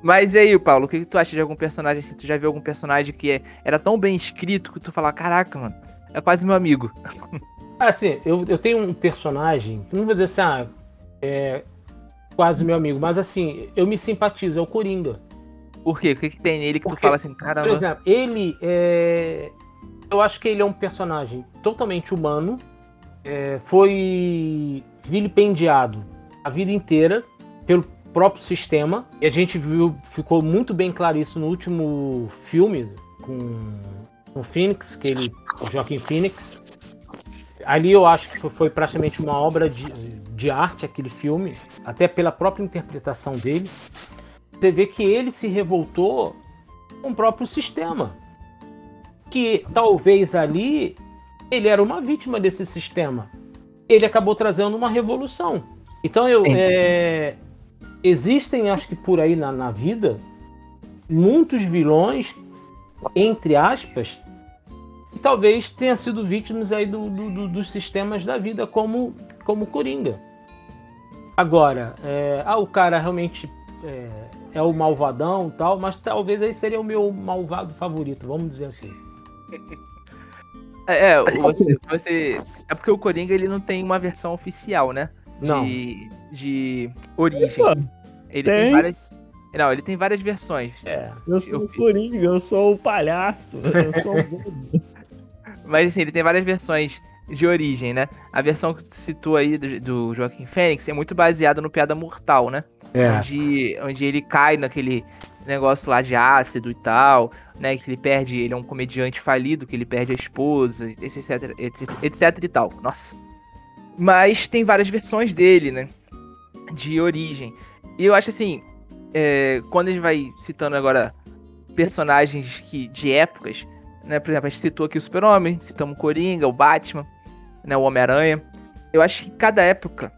Mas e aí, Paulo, o que, que tu acha de algum personagem assim? Tu já viu algum personagem que é, era tão bem escrito que tu fala, caraca, mano, é quase meu amigo. Assim, eu, eu tenho um personagem, não vou dizer assim, ah, é quase meu amigo, mas assim, eu me simpatizo, é o Coringa. Por quê? O que, que tem nele que Porque, tu fala assim, caramba? Por exemplo, ele é. Eu acho que ele é um personagem totalmente humano. É, foi vilipendiado a vida inteira pelo próprio sistema. E a gente viu, ficou muito bem claro isso no último filme com o Phoenix, que ele, o Joaquim Phoenix. Ali eu acho que foi, praticamente uma obra de, de arte aquele filme, até pela própria interpretação dele. Você vê que ele se revoltou com o próprio sistema. Que talvez ali ele era uma vítima desse sistema. Ele acabou trazendo uma revolução. Então eu, é, existem, acho que por aí na, na vida, muitos vilões, entre aspas, que talvez tenham sido vítimas aí do, do, do, dos sistemas da vida, como, como Coringa. Agora, é, ah, o cara realmente é, é o malvadão tal, mas talvez aí seria o meu malvado favorito, vamos dizer assim. É, é você, você, é porque o Coringa ele não tem uma versão oficial, né? Não. De, de origem. Ele tem. tem várias. Não, ele tem várias versões. É. Eu sou eu o Coringa, eu sou o palhaço, eu sou o Mas assim, ele tem várias versões de origem, né? A versão que tu citou aí do, do Joaquim Fênix é muito baseada no Piada Mortal, né? É. Onde, onde ele cai naquele negócio lá de ácido e tal, né? Que ele perde, ele é um comediante falido, que ele perde a esposa, etc, etc, etc e tal. Nossa. Mas tem várias versões dele, né? De origem. E eu acho assim, é, quando a gente vai citando agora personagens que, de épocas, né? Por exemplo, a gente citou aqui o Super-Homem, citamos o Coringa, o Batman, né? O Homem-Aranha. Eu acho que cada época,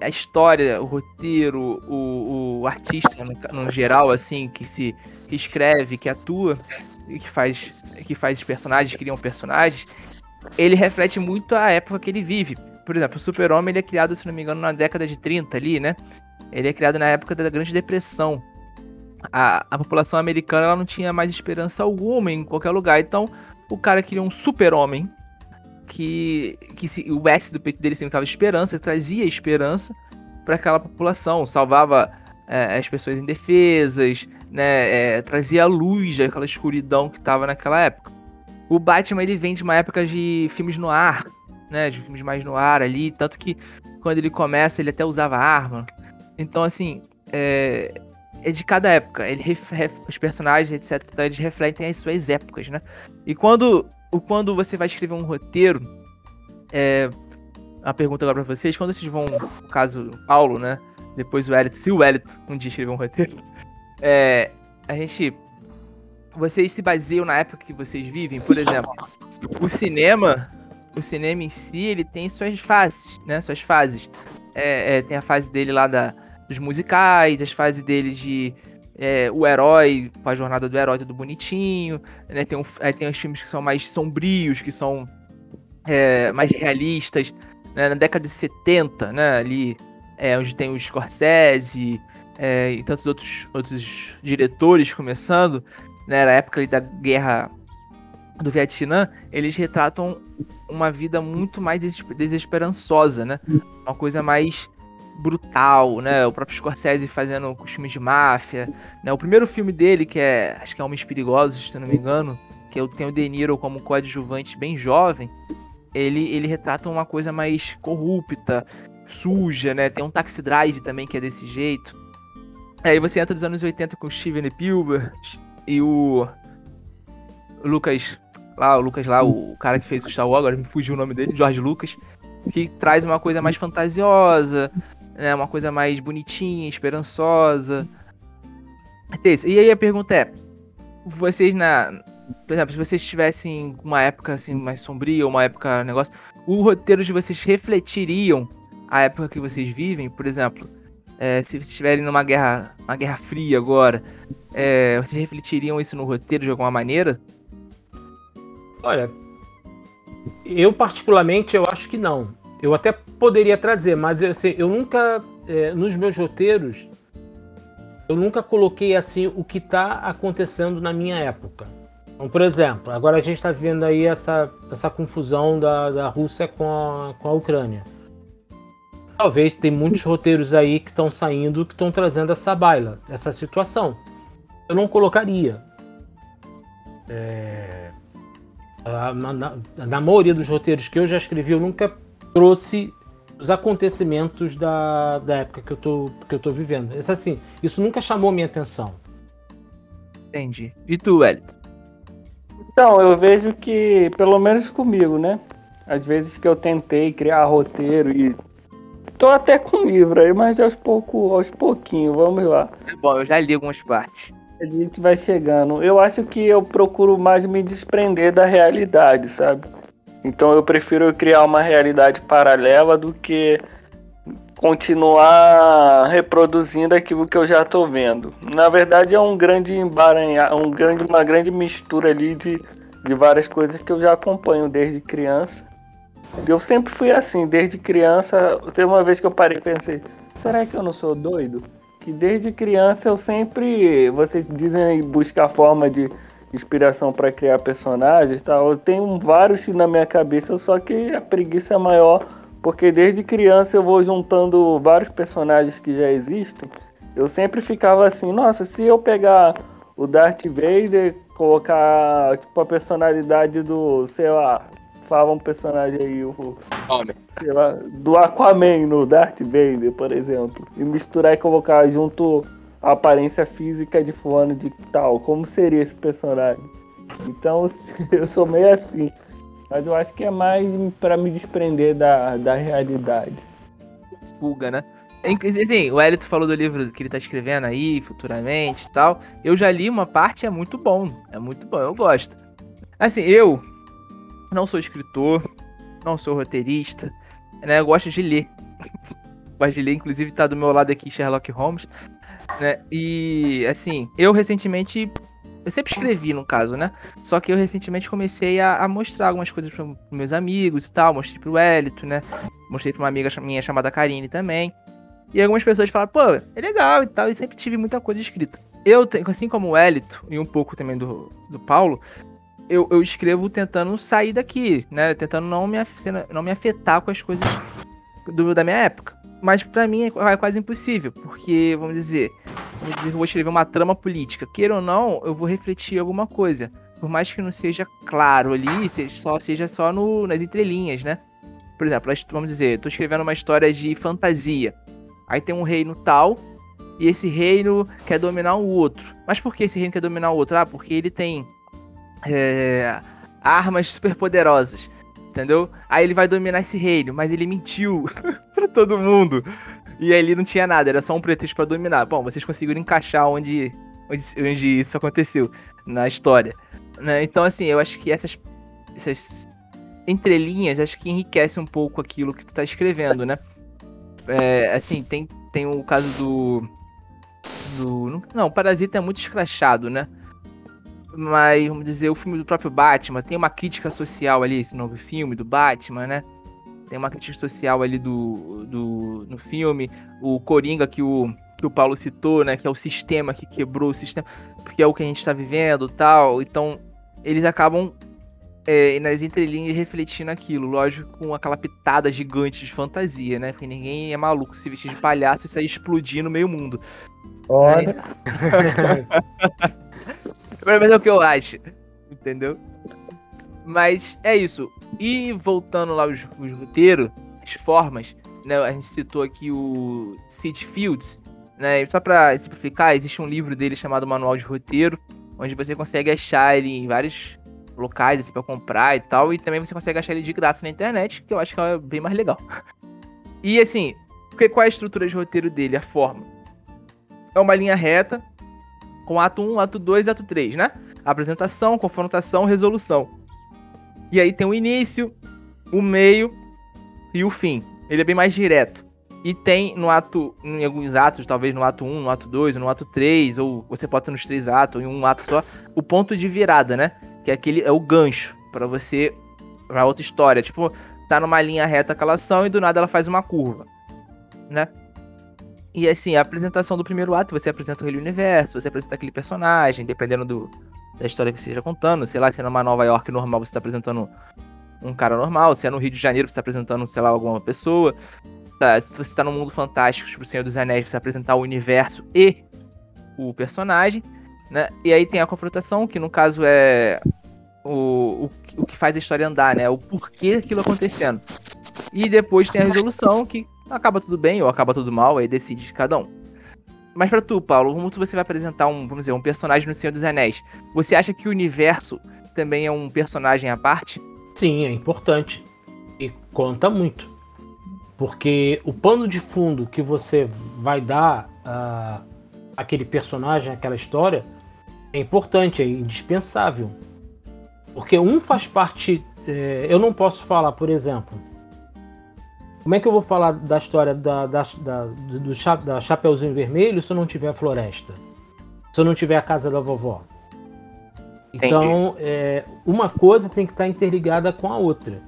a história, o roteiro, o, o artista no, no, geral, assim, que se que escreve, que atua e que faz, que faz os personagens, criam personagens, ele reflete muito a época que ele vive. Por exemplo, o Super-Homem ele é criado, se não me engano, na década de 30 ali, né? Ele é criado na época da Grande Depressão. A, a população americana ela não tinha mais esperança alguma em qualquer lugar. Então, o cara queria um super-homem que, que se, o S do peito dele significava esperança, trazia esperança para aquela população, salvava é, as pessoas indefesas, né, é, trazia luz daquela escuridão que estava naquela época. O Batman ele vem de uma época de filmes no ar, né, de filmes mais no ar ali, tanto que quando ele começa ele até usava arma, então, assim, é, é de cada época. Ele ref, ref, os personagens, etc., então eles refletem as suas épocas, né? E quando, quando você vai escrever um roteiro, é, uma pergunta agora pra vocês, quando vocês vão, no caso, Paulo, né? Depois o Elito, se o Elito um dia escrever um roteiro, é, a gente. Vocês se baseiam na época que vocês vivem, por exemplo, o cinema, o cinema em si, ele tem suas fases, né? Suas fases. É, é, tem a fase dele lá da, dos musicais, as fases dele de é, o herói, com a jornada do herói tudo bonitinho, né? Tem, um, aí tem os filmes que são mais sombrios, que são é, mais realistas, né? Na década de 70, né? Ali, é, onde tem o Scorsese é, e tantos outros, outros diretores começando, né? Na época ali da guerra do Vietnã, eles retratam uma vida muito mais desesperançosa, né? Uma coisa mais brutal, né? O próprio Scorsese fazendo costumes de máfia, né? O primeiro filme dele, que é, acho que é Homens Perigosos, se não me engano, que é tem o De Niro como coadjuvante bem jovem, ele, ele retrata uma coisa mais corrupta, suja, né? Tem um Taxi Drive também que é desse jeito. Aí você entra nos anos 80 com o Steven Spielberg e o Lucas, lá, o Lucas lá, o cara que fez o Star Wars, agora me fugiu o nome dele, George Lucas, que traz uma coisa mais fantasiosa, né, uma coisa mais bonitinha, esperançosa. E aí a pergunta é, vocês na, por exemplo, se vocês tivessem uma época assim mais sombria, uma época negócio, o roteiro de vocês refletiriam a época que vocês vivem, por exemplo, é, se vocês estiverem numa guerra, uma guerra fria agora, é, vocês refletiriam isso no roteiro de alguma maneira? Olha, eu particularmente eu acho que não. Eu até poderia trazer, mas assim, eu nunca, é, nos meus roteiros, eu nunca coloquei assim o que está acontecendo na minha época. Então, por exemplo, agora a gente está vendo aí essa, essa confusão da, da Rússia com a, com a Ucrânia. Talvez tem muitos roteiros aí que estão saindo que estão trazendo essa baila, essa situação. Eu não colocaria. É, na, na, na, maioria dos roteiros que eu já escrevi, eu nunca trouxe os acontecimentos da, da época que eu, tô, que eu tô vivendo. Isso, assim, isso nunca chamou minha atenção. Entendi. E tu, Wellington? Então, eu vejo que, pelo menos comigo, né? Às vezes que eu tentei criar roteiro e tô até com livro aí, mas aos pouco, aos pouquinhos, vamos lá. É bom, eu já li algumas partes. A gente vai chegando. Eu acho que eu procuro mais me desprender da realidade, sabe? Então eu prefiro criar uma realidade paralela do que continuar reproduzindo aquilo que eu já estou vendo. Na verdade é um grande embaranhar, um grande, uma grande mistura ali de, de várias coisas que eu já acompanho desde criança. Eu sempre fui assim, desde criança. Teve uma vez que eu parei e pensei, será que eu não sou doido? Que desde criança eu sempre, vocês dizem buscar forma de inspiração para criar personagens, tal. Eu tenho vários na minha cabeça, só que a preguiça é maior porque desde criança eu vou juntando vários personagens que já existem. Eu sempre ficava assim, nossa, se eu pegar o Darth Vader, colocar tipo a personalidade do, sei lá, fala um personagem aí, o, sei lá, do Aquaman no Darth Vader, por exemplo, e misturar e colocar junto a aparência física de fulano de tal, como seria esse personagem? Então eu sou meio assim. Mas eu acho que é mais para me desprender da, da realidade. Fuga, né? Assim, o Elito falou do livro que ele tá escrevendo aí, futuramente e tal. Eu já li uma parte, é muito bom. É muito bom, eu gosto. Assim, eu não sou escritor, não sou roteirista, né? Eu gosto de ler. gosto de ler, inclusive tá do meu lado aqui Sherlock Holmes, né? E, assim, eu recentemente eu sempre escrevi, no caso, né? Só que eu recentemente comecei a, a mostrar algumas coisas para meus amigos e tal. Mostrei pro Elito, né? Mostrei pra uma amiga minha chamada Karine também. E algumas pessoas falaram, pô, é legal e tal. E sempre tive muita coisa escrita. Eu, assim como o Elito, e um pouco também do, do Paulo, eu, eu escrevo tentando sair daqui, né? Tentando não me, não me afetar com as coisas do, da minha época. Mas para mim é, é quase impossível, porque, vamos dizer, eu vou escrever uma trama política. Queira ou não, eu vou refletir alguma coisa. Por mais que não seja claro ali, seja só, seja só no, nas entrelinhas, né? Por exemplo, vamos dizer, tô escrevendo uma história de fantasia. Aí tem um reino tal, e esse reino quer dominar o outro. Mas por que esse reino quer dominar o outro? Ah, porque ele tem é, armas superpoderosas. Entendeu? Aí ele vai dominar esse reino, mas ele mentiu pra todo mundo. E ali não tinha nada, era só um pretexto para dominar. Bom, vocês conseguiram encaixar onde, onde, onde isso aconteceu na história. Né? Então, assim, eu acho que essas, essas entrelinhas acho que enriquece um pouco aquilo que tu tá escrevendo, né? É, assim, tem, tem o caso do. do não, o Parasita é muito escrachado, né? Mas, vamos dizer, o filme do próprio Batman tem uma crítica social ali, esse novo filme do Batman, né? Tem uma crítica social ali do, do no filme. O Coringa que o, que o Paulo citou, né? Que é o sistema que quebrou o sistema. Porque é o que a gente está vivendo tal. Então, eles acabam é, nas entrelinhas refletindo aquilo. Lógico, com aquela pitada gigante de fantasia, né? Porque ninguém é maluco se vestir de palhaço e sair explodindo no meio mundo. Olha. Mas é o que eu acho. Entendeu? Mas é isso. E voltando lá os, os roteiros, as formas, né? A gente citou aqui o Sid Fields, né? Só para simplificar, existe um livro dele chamado Manual de Roteiro, onde você consegue achar ele em vários locais assim, para comprar e tal, e também você consegue achar ele de graça na internet, que eu acho que é bem mais legal. E assim, qual é a estrutura de roteiro dele, a forma? É uma linha reta, com ato 1, ato 2 e ato 3, né? Apresentação, confrontação, resolução. E aí tem o início, o meio e o fim. Ele é bem mais direto. E tem no ato, em alguns atos, talvez no ato 1, no ato 2, no ato 3, ou você pode ter nos três atos, em um ato só, o ponto de virada, né? Que é aquele é o gancho para você para outra história, tipo, tá numa linha reta aquela ação e do nada ela faz uma curva, né? E assim, a apresentação do primeiro ato, você apresenta o universo, você apresenta aquele personagem, dependendo do, da história que você esteja contando. Sei lá, se é numa Nova York normal, você está apresentando um cara normal. Se é no Rio de Janeiro, você está apresentando, sei lá, alguma pessoa. Tá, se você está no mundo fantástico, tipo o Senhor dos Anéis, você apresentar o universo e o personagem, né? E aí tem a confrontação, que no caso é o, o, o que faz a história andar, né? O porquê aquilo acontecendo. E depois tem a resolução, que acaba tudo bem ou acaba tudo mal, aí decide de cada um. Mas para tu, Paulo, como você vai apresentar um, vamos dizer, um personagem no Senhor dos Anéis, você acha que o universo também é um personagem à parte? Sim, é importante. E conta muito. Porque o pano de fundo que você vai dar a aquele personagem, aquela história, é importante, é indispensável. Porque um faz parte. É, eu não posso falar, por exemplo, como é que eu vou falar da história da, da, da, do cha, da Chapeuzinho Vermelho se eu não tiver a floresta? Se eu não tiver a casa da vovó? Então, é, uma coisa tem que estar interligada com a outra.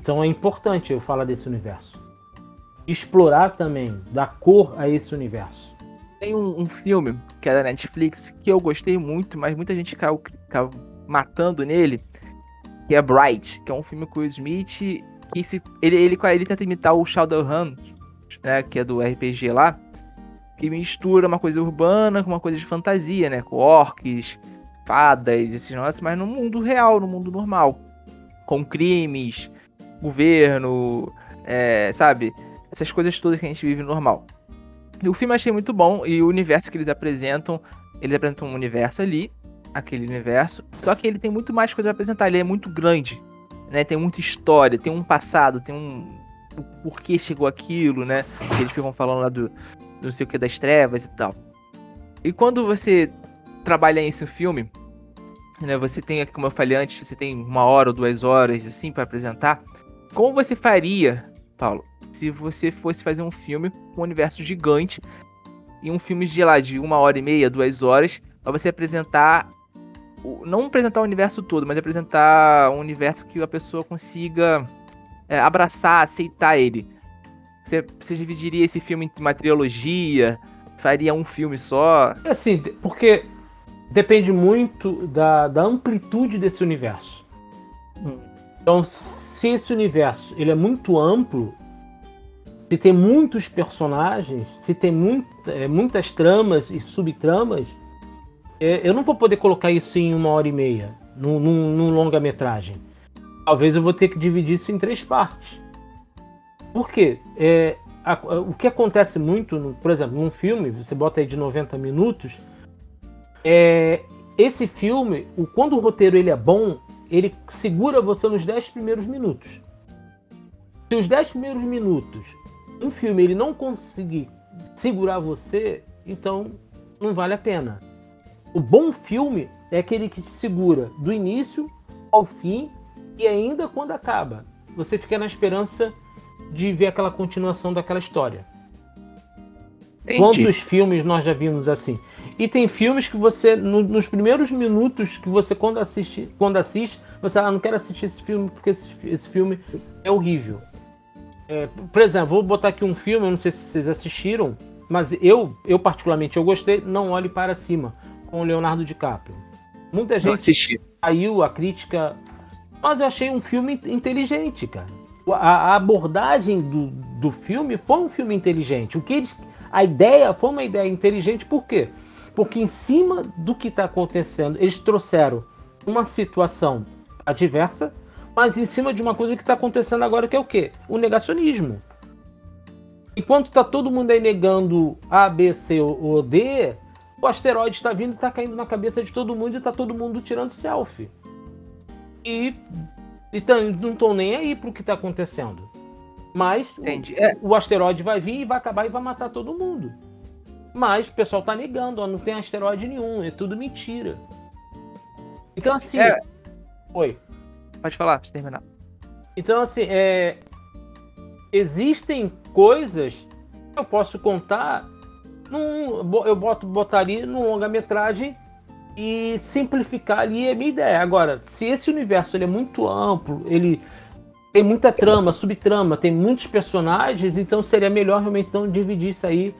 Então é importante eu falar desse universo. Explorar também, dar cor a esse universo. Tem um, um filme que é da Netflix que eu gostei muito, mas muita gente caiu, caiu matando nele, que é Bright, que é um filme com o Smith que se, ele, ele, ele tenta imitar o Shadowrun, né, que é do RPG lá, que mistura uma coisa urbana com uma coisa de fantasia, né, com orcs, fadas, esses negócios, mas no mundo real, no mundo normal, com crimes, governo, é, sabe, essas coisas todas que a gente vive normal. E o filme eu achei muito bom e o universo que eles apresentam, eles apresentam um universo ali, aquele universo, só que ele tem muito mais coisa a apresentar, ele é muito grande né? Tem muita história, tem um passado, tem um o porquê chegou aquilo, né? Eles ficam falando lá do, não sei o que das trevas e tal. E quando você trabalha esse filme, né? Você tem, como eu falei antes, você tem uma hora ou duas horas assim para apresentar. Como você faria, Paulo, se você fosse fazer um filme com um universo gigante e um filme de lá de uma hora e meia, duas horas, para você apresentar não apresentar o universo todo, mas apresentar um universo que a pessoa consiga é, abraçar, aceitar ele. Você, você dividiria esse filme em uma trilogia? Faria um filme só? É assim, porque depende muito da, da amplitude desse universo. Hum. Então, se esse universo ele é muito amplo, se tem muitos personagens, se tem muito, é, muitas tramas e subtramas, eu não vou poder colocar isso em uma hora e meia, num, num, num longa-metragem. Talvez eu vou ter que dividir isso em três partes. Por quê? É, a, a, o que acontece muito, no, por exemplo, num filme, você bota aí de 90 minutos, é, esse filme, o, quando o roteiro ele é bom, ele segura você nos 10 primeiros minutos. Se os 10 primeiros minutos um filme ele não conseguir segurar você, então não vale a pena. O bom filme é aquele que te segura do início ao fim e ainda quando acaba. Você fica na esperança de ver aquela continuação daquela história. Entendi. Quantos filmes nós já vimos assim? E tem filmes que você, no, nos primeiros minutos que você quando assiste, quando assiste, você ah, não quero assistir esse filme porque esse, esse filme é horrível. É, por exemplo, vou botar aqui um filme, eu não sei se vocês assistiram, mas eu, eu particularmente eu gostei, Não Olhe Para Cima com o Leonardo DiCaprio. Muita gente saiu a crítica, mas eu achei um filme inteligente, cara. A, a, abordagem do, do filme foi um filme inteligente. O que eles, a ideia foi uma ideia inteligente, por quê? Porque em cima do que está acontecendo, eles trouxeram uma situação adversa, mas em cima de uma coisa que está acontecendo agora, que é o quê? O negacionismo. Enquanto está todo mundo aí negando A, B, C ou D, o asteroide está vindo e está caindo na cabeça de todo mundo e está todo mundo tirando selfie. E, e não estão nem aí para o que está acontecendo. Mas o, é. o, asteroide vai vir e vai acabar e vai matar todo mundo. Mas o pessoal está negando, ó, não tem asteroide nenhum, é tudo mentira. Então assim. É... Oi. Pode falar, pra terminar. Então, assim, é... existem coisas que eu posso contar num, eu boto, botaria num longa-metragem e simplificar ali a minha ideia. Agora, se esse universo ele é muito amplo, ele tem muita trama, subtrama, tem muitos personagens, então seria melhor realmente então, dividir isso aí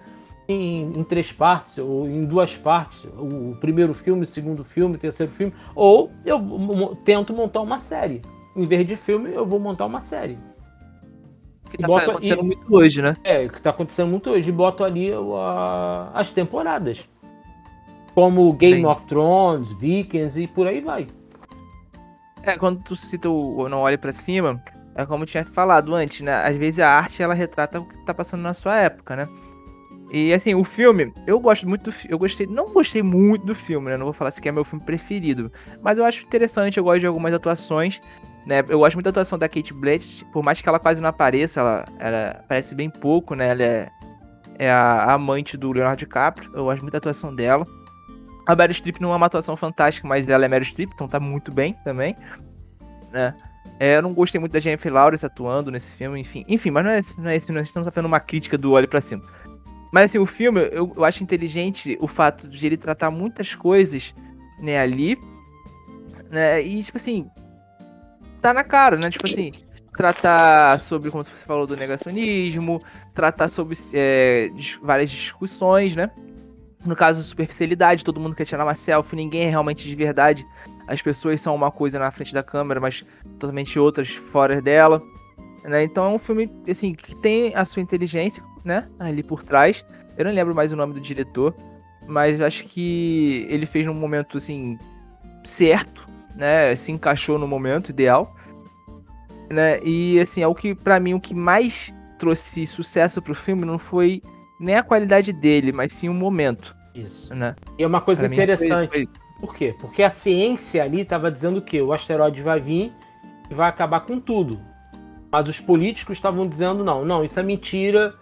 em, em, três partes, ou em duas partes, o primeiro filme, o segundo filme, o terceiro filme, ou eu tento montar uma série. Em vez de filme, eu vou montar uma série. Que tá acontecendo e, muito hoje, né? É, que tá acontecendo muito hoje. E boto ali a, as temporadas. Como Game of Thrones, Vikings e por aí vai. É, quando tu cita o Não Olhe para Cima, é como eu tinha falado antes, né? Às vezes a arte, ela retrata o que tá passando na sua época, né? E assim, o filme, eu gosto muito do Eu gostei, não gostei muito do filme, né? Não vou falar se é meu filme preferido. Mas eu acho interessante, eu gosto de algumas atuações. Né? Eu gosto muito da atuação da Kate Blanchett, por mais que ela quase não apareça, ela, ela aparece bem pouco, né? Ela é, é a amante do Leonardo DiCaprio. Eu gosto muito da atuação dela. A Meryl Streep não é uma atuação fantástica, mas ela é Meryl Streep, então tá muito bem também. Né? É, eu não gostei muito da Jennifer Lawrence atuando nesse filme, enfim. Enfim, mas não é, não é esse, nós estamos fazendo uma crítica do Olho para Cima. Mas assim, o filme, eu, eu acho inteligente o fato de ele tratar muitas coisas, né, ali. Né, e, tipo assim, tá na cara, né? Tipo assim, tratar sobre, como você falou, do negacionismo, tratar sobre é, várias discussões, né? No caso, superficialidade, todo mundo quer tirar uma selfie, ninguém é realmente de verdade. As pessoas são uma coisa na frente da câmera, mas totalmente outras fora dela. Né? Então é um filme assim que tem a sua inteligência, né, ali por trás. Eu não lembro mais o nome do diretor, mas acho que ele fez num momento assim certo, né? Se encaixou no momento ideal, né? E assim, é o que para mim o que mais trouxe sucesso pro filme não foi nem a qualidade dele, mas sim o momento. Isso. Né? E é uma coisa pra interessante. Foi, foi Por quê? Porque a ciência ali estava dizendo que o asteroide vai vir e vai acabar com tudo. Mas os políticos estavam dizendo não, não, isso é mentira,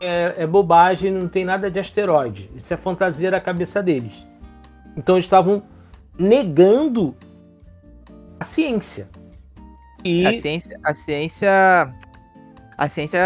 é, é bobagem, não tem nada de asteroide. Isso é fantasia da cabeça deles. Então eles estavam negando a ciência. E... A ciência, a ciência, a ciência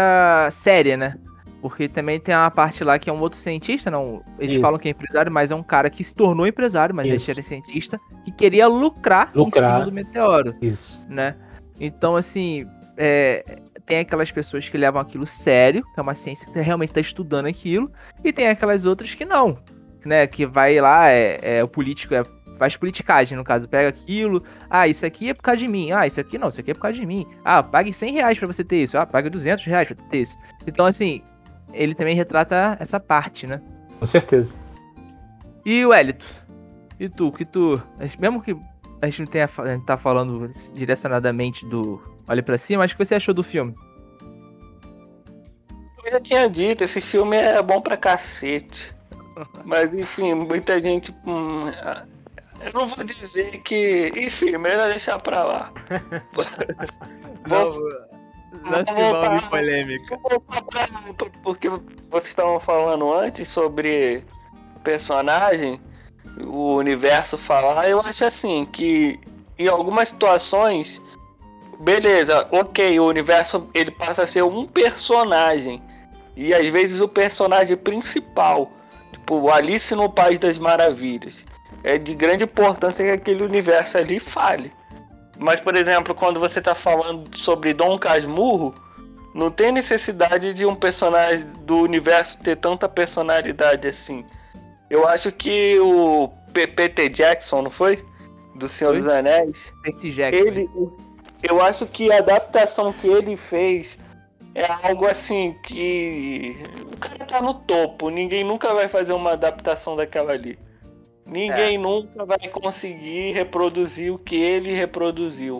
séria, né? Porque também tem uma parte lá que é um outro cientista, não. Eles Isso. falam que é empresário, mas é um cara que se tornou empresário, mas Isso. ele era cientista, que queria lucrar, lucrar, em cima do meteoro. Isso. Né? Então, assim, é, tem aquelas pessoas que levam aquilo sério, que é uma ciência que realmente está estudando aquilo, e tem aquelas outras que não, né? Que vai lá, é, é o político é, faz politicagem, no caso, pega aquilo, ah, isso aqui é por causa de mim, ah, isso aqui não, isso aqui é por causa de mim, ah, pague 100 reais pra você ter isso, ah, pague 200 reais pra ter isso. Então, assim, ele também retrata essa parte, né? Com certeza. E o Elito? E tu, que tu, mesmo que a gente não tenha, a gente tá falando direcionadamente do Olhe para Cima, mas o que você achou do filme? Eu já tinha dito, esse filme é bom pra cacete. Mas enfim, muita gente. Hum, eu não vou dizer que. Enfim, melhor deixar pra lá. vou, não, não polêmica. Vou voltar pra, porque vocês estavam falando antes sobre personagem, o universo falar. Eu acho assim que em algumas situações beleza, ok, o universo ele passa a ser um personagem. E às vezes o personagem principal, tipo Alice no País das Maravilhas, é de grande importância que aquele universo ali fale. Mas, por exemplo, quando você está falando sobre Dom Casmurro, não tem necessidade de um personagem do universo ter tanta personalidade assim. Eu acho que o P.T. Jackson, não foi? Do Senhor foi? dos Anéis. Percy Jackson. Ele, eu acho que a adaptação que ele fez é algo assim que o cara tá no topo. Ninguém nunca vai fazer uma adaptação daquela ali. Ninguém é. nunca vai conseguir reproduzir o que ele reproduziu.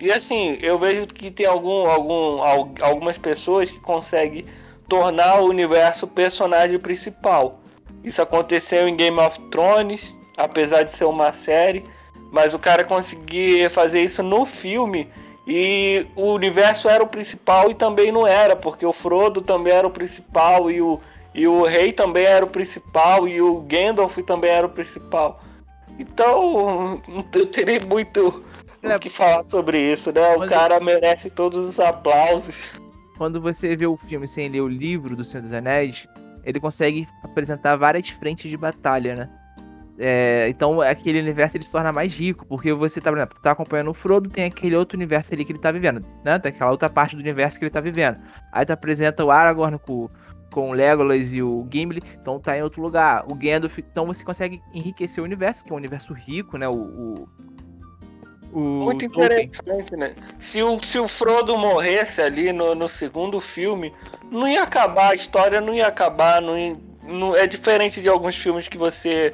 E assim, eu vejo que tem algum, algum, algumas pessoas que conseguem tornar o universo o personagem principal. Isso aconteceu em Game of Thrones, apesar de ser uma série. Mas o cara conseguia fazer isso no filme e o universo era o principal e também não era, porque o Frodo também era o principal e o, e o rei também era o principal e o Gandalf também era o principal. Então, eu terei muito é. o que falar sobre isso, né? O cara merece todos os aplausos. quando você vê o filme sem ler o livro do Senhor dos Anéis, ele consegue apresentar várias frentes de batalha, né? É, então aquele universo ele se torna mais rico, porque você tá, exemplo, tá acompanhando o Frodo, tem aquele outro universo ali que ele tá vivendo, né? Tem aquela outra parte do universo que ele tá vivendo. Aí tu apresenta o Aragorn com, com o Legolas e o Gimli, então tá em outro lugar. O Gandalf, então você consegue enriquecer o universo, que é um universo rico, né? O, o, Muito interessante, né? Se o, se o Frodo morresse ali no, no segundo filme, não ia acabar, a história não ia acabar, não, ia, não é diferente de alguns filmes que você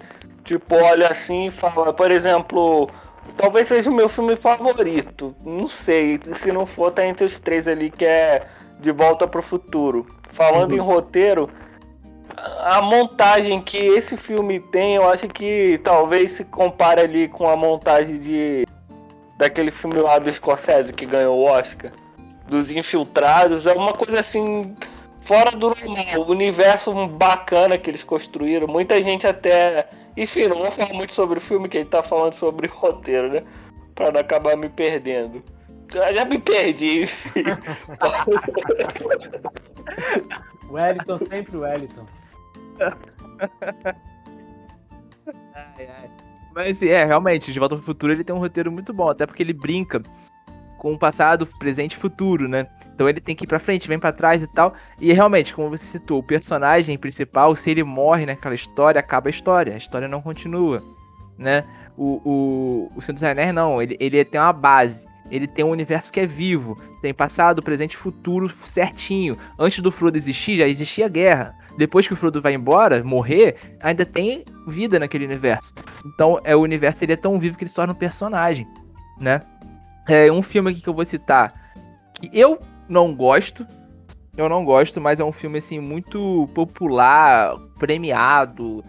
Tipo, olha assim e fala, por exemplo, talvez seja o meu filme favorito. Não sei, se não for, tá entre os três ali, que é De Volta pro Futuro. Falando uhum. em roteiro, a montagem que esse filme tem, eu acho que talvez se compare ali com a montagem de daquele filme lá do Scorsese que ganhou o Oscar, dos Infiltrados, é uma coisa assim fora do normal, o universo bacana que eles construíram. Muita gente até enfim, não vou falar muito sobre o filme, que ele tá falando sobre o roteiro, né? Pra não acabar me perdendo. Já, já me perdi, enfim. Wellington, sempre o Wellington. ai, ai. Mas é, realmente, De Volta ao Futuro ele tem um roteiro muito bom, até porque ele brinca com o passado, presente e futuro, né? Então ele tem que ir pra frente, vem para trás e tal. E realmente, como você citou, o personagem principal, se ele morre naquela história, acaba a história. A história não continua, né? O, o, o Senhor dos Anéis não, ele, ele tem uma base. Ele tem um universo que é vivo. Tem passado, presente e futuro certinho. Antes do Frodo existir, já existia guerra. Depois que o Frodo vai embora, morrer, ainda tem vida naquele universo. Então, é o universo ele é tão vivo que ele se torna um personagem, né? É um filme aqui que eu vou citar que eu não gosto. Eu não gosto, mas é um filme assim muito popular, premiado,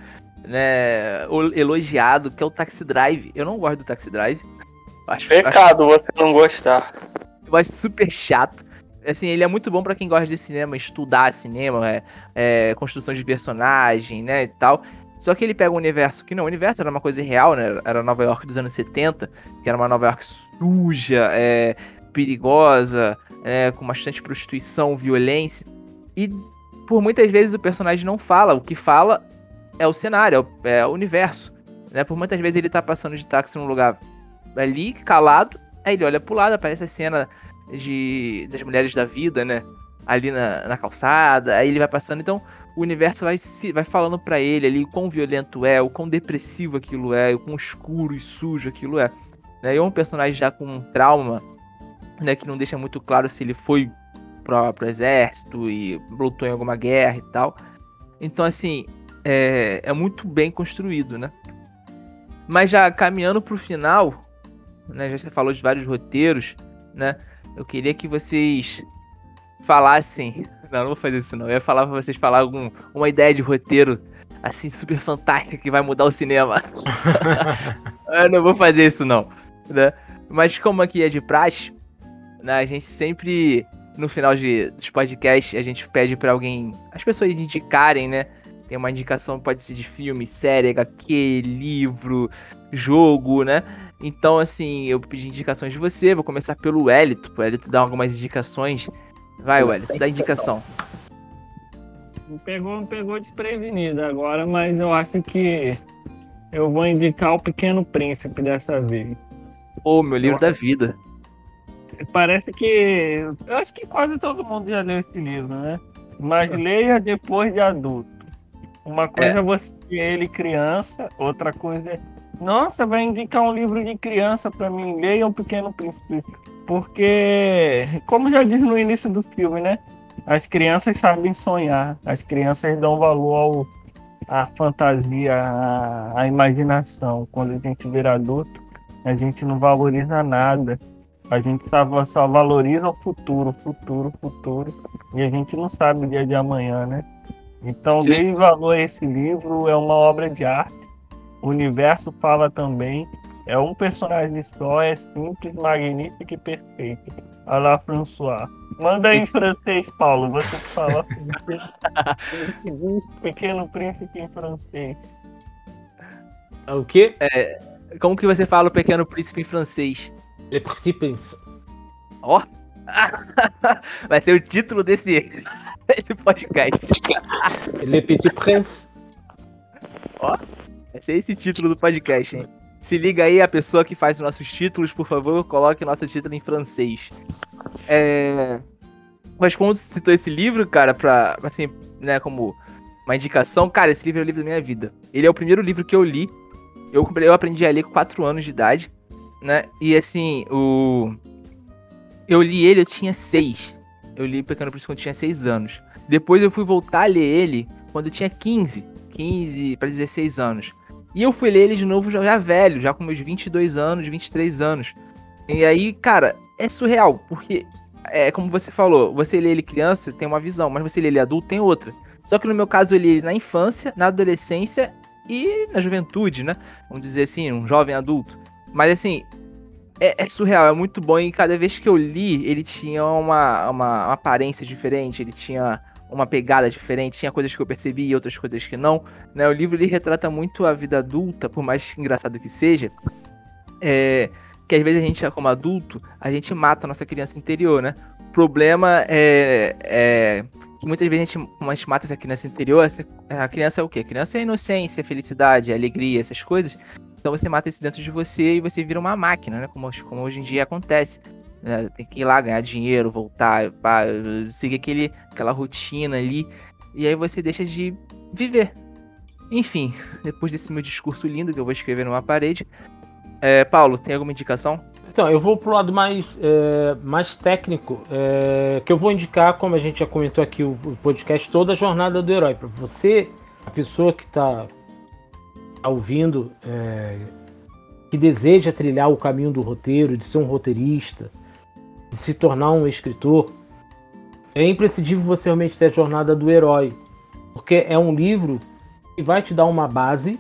né, elogiado, que é o Taxi Drive. Eu não gosto do Taxi Drive. Acho, Pecado acho... você não gostar. Eu acho super chato. Assim, ele é muito bom para quem gosta de cinema, estudar cinema, é, é, construção de personagem, né, e tal. Só que ele pega um universo que não, o universo era uma coisa real, né? Era Nova York dos anos 70, que era uma Nova York suja, é, perigosa, é, com bastante prostituição, violência. E por muitas vezes o personagem não fala, o que fala é o cenário, é o, universo. Né? Por muitas vezes ele tá passando de táxi num lugar ali, calado, aí ele olha pro lado, aparece a cena de, das mulheres da vida, né? Ali na, na calçada, aí ele vai passando, então o universo vai, se, vai falando para ele ali o quão violento é, o quão depressivo aquilo é, o quão escuro e sujo aquilo é. Né? E é um personagem já com um trauma né, que não deixa muito claro se ele foi pro, pro exército e lutou em alguma guerra e tal. Então, assim, é, é muito bem construído, né? Mas já caminhando pro final, né, já você falou de vários roteiros, né? Eu queria que vocês falassem. Não, não vou fazer isso não. Eu ia falar pra vocês falar algum, uma ideia de roteiro assim super fantástica que vai mudar o cinema. eu não vou fazer isso não, né? Mas como aqui é de praxe, né? A gente sempre, no final de, dos podcasts, a gente pede para alguém, as pessoas indicarem, né? Tem uma indicação, pode ser de filme, série, HQ, livro, jogo, né? Então, assim, eu pedi indicações de você, vou começar pelo Elito. O Elito dá algumas indicações. Vai, Elito, dá indicação. Me pegou, me pegou desprevenido agora, mas eu acho que eu vou indicar o Pequeno Príncipe dessa vez. Pô, meu livro da vida parece que. Eu acho que quase todo mundo já leu esse livro, né? Mas leia depois de adulto. Uma coisa é, é você ele criança, outra coisa é. Nossa, vai indicar um livro de criança para mim. Leia O Pequeno Príncipe. Porque, como já diz no início do filme, né? As crianças sabem sonhar. As crianças dão valor ao, à fantasia, à, à imaginação. Quando a gente vira adulto, a gente não valoriza nada. A gente só valoriza o futuro, futuro, futuro. E a gente não sabe o dia de amanhã, né? Então, dê valor a esse livro, é uma obra de arte. O universo fala também. É um personagem só, é simples, magnífico e perfeito. Olha lá, François. Manda em francês, Paulo. Você que fala francês. Pequeno Príncipe em francês. O quê? É, como que você fala o Pequeno Príncipe em francês? Le Petit Prince. Ó, Vai ser o título desse, desse podcast. Le Petit Prince. Ó, vai ser esse título do podcast, hein? Se liga aí, a pessoa que faz os nossos títulos, por favor, coloque nosso título em francês. É... Mas como você citou esse livro, cara, pra, assim, né, como uma indicação, cara, esse livro é o livro da minha vida. Ele é o primeiro livro que eu li. Eu, eu aprendi a ler com 4 anos de idade, né? E assim, o... Eu li ele, eu tinha 6. Eu li Pequeno Príncipe quando eu tinha 6 anos. Depois eu fui voltar a ler ele quando eu tinha 15. 15 para 16 anos. E eu fui ler ele de novo já, velho, já com meus 22 anos, 23 anos. E aí, cara, é surreal, porque é como você falou, você lê ele criança, tem uma visão, mas você lê ele adulto, tem outra. Só que no meu caso, eu li ele na infância, na adolescência e na juventude, né? Vamos dizer assim, um jovem adulto. Mas assim, é, é, surreal, é muito bom. E cada vez que eu li, ele tinha uma, uma, uma aparência diferente, ele tinha uma pegada diferente, tinha coisas que eu percebi e outras coisas que não. Né? O livro ele retrata muito a vida adulta, por mais engraçado que seja. É, que às vezes a gente, como adulto, a gente mata a nossa criança interior, né? O problema é, é que muitas vezes a gente, a gente mata essa criança interior, a criança é o quê? A criança é inocência, felicidade, alegria, essas coisas. Então você mata isso dentro de você e você vira uma máquina, né? Como, como hoje em dia acontece. Né? Tem que ir lá ganhar dinheiro, voltar, pá, seguir aquele, aquela rotina ali. E aí você deixa de viver. Enfim, depois desse meu discurso lindo que eu vou escrever numa parede. É, Paulo, tem alguma indicação? Então, eu vou pro lado mais, é, mais técnico, é, que eu vou indicar, como a gente já comentou aqui o, o podcast, toda a jornada do herói. Para você, a pessoa que está tá ouvindo, é, que deseja trilhar o caminho do roteiro, de ser um roteirista, de se tornar um escritor, é imprescindível você realmente ter a jornada do herói, porque é um livro que vai te dar uma base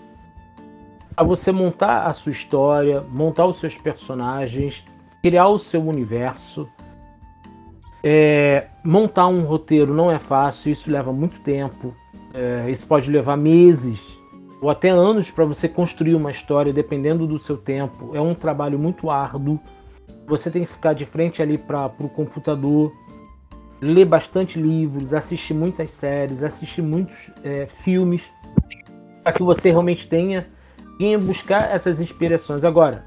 a você montar a sua história, montar os seus personagens, criar o seu universo. É, montar um roteiro não é fácil, isso leva muito tempo. É, isso pode levar meses ou até anos para você construir uma história, dependendo do seu tempo. É um trabalho muito árduo você tem que ficar de frente ali para o computador, ler bastante livros, assistir muitas séries, assistir muitos é, filmes, para que você realmente tenha em buscar essas inspirações. Agora,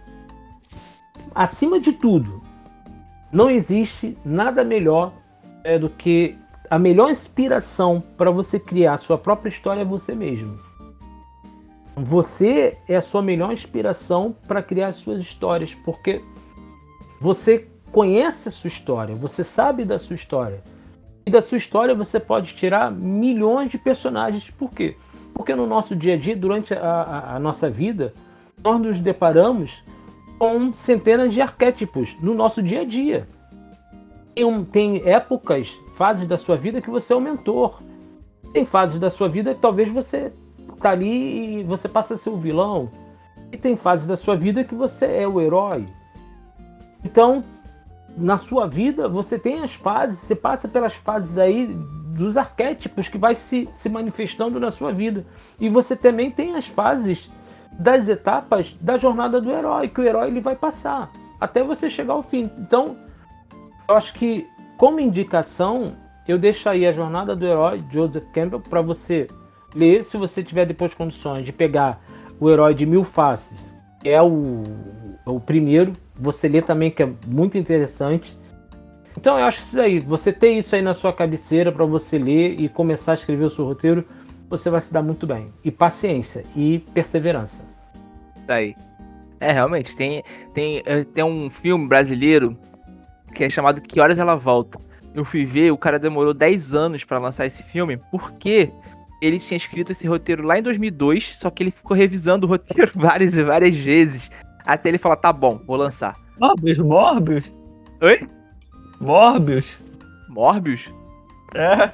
acima de tudo, não existe nada melhor é, do que a melhor inspiração para você criar sua própria história é você mesmo. Você é a sua melhor inspiração para criar as suas histórias, porque você conhece a sua história, você sabe da sua história. E da sua história você pode tirar milhões de personagens. Por quê? Porque no nosso dia a dia, durante a, a, a nossa vida, nós nos deparamos com centenas de arquétipos no nosso dia a dia. Tem, um, tem épocas, fases da sua vida que você é o mentor. Tem fases da sua vida que talvez você tá ali e você passa a ser o vilão. E tem fases da sua vida que você é o herói. Então, na sua vida, você tem as fases, você passa pelas fases aí dos arquétipos que vai se, se manifestando na sua vida. E você também tem as fases das etapas da jornada do herói, que o herói ele vai passar até você chegar ao fim. Então, eu acho que como indicação, eu deixaria a jornada do herói, Joseph Campbell, para você ler, se você tiver depois condições de pegar o herói de mil faces, que é o, o primeiro, você lê também, que é muito interessante. Então eu acho isso aí, você ter isso aí na sua cabeceira para você ler e começar a escrever o seu roteiro, você vai se dar muito bem. E paciência e perseverança. Tá aí. É, realmente, tem, tem, eh, tem um filme brasileiro que é chamado Que Horas Ela Volta. Eu fui ver, o cara demorou 10 anos para lançar esse filme, porque ele tinha escrito esse roteiro lá em 2002, só que ele ficou revisando o roteiro várias e várias vezes. Até ele falar, tá bom, vou lançar. Morbius, Morbius? Oi? Morbius? Morbius? É.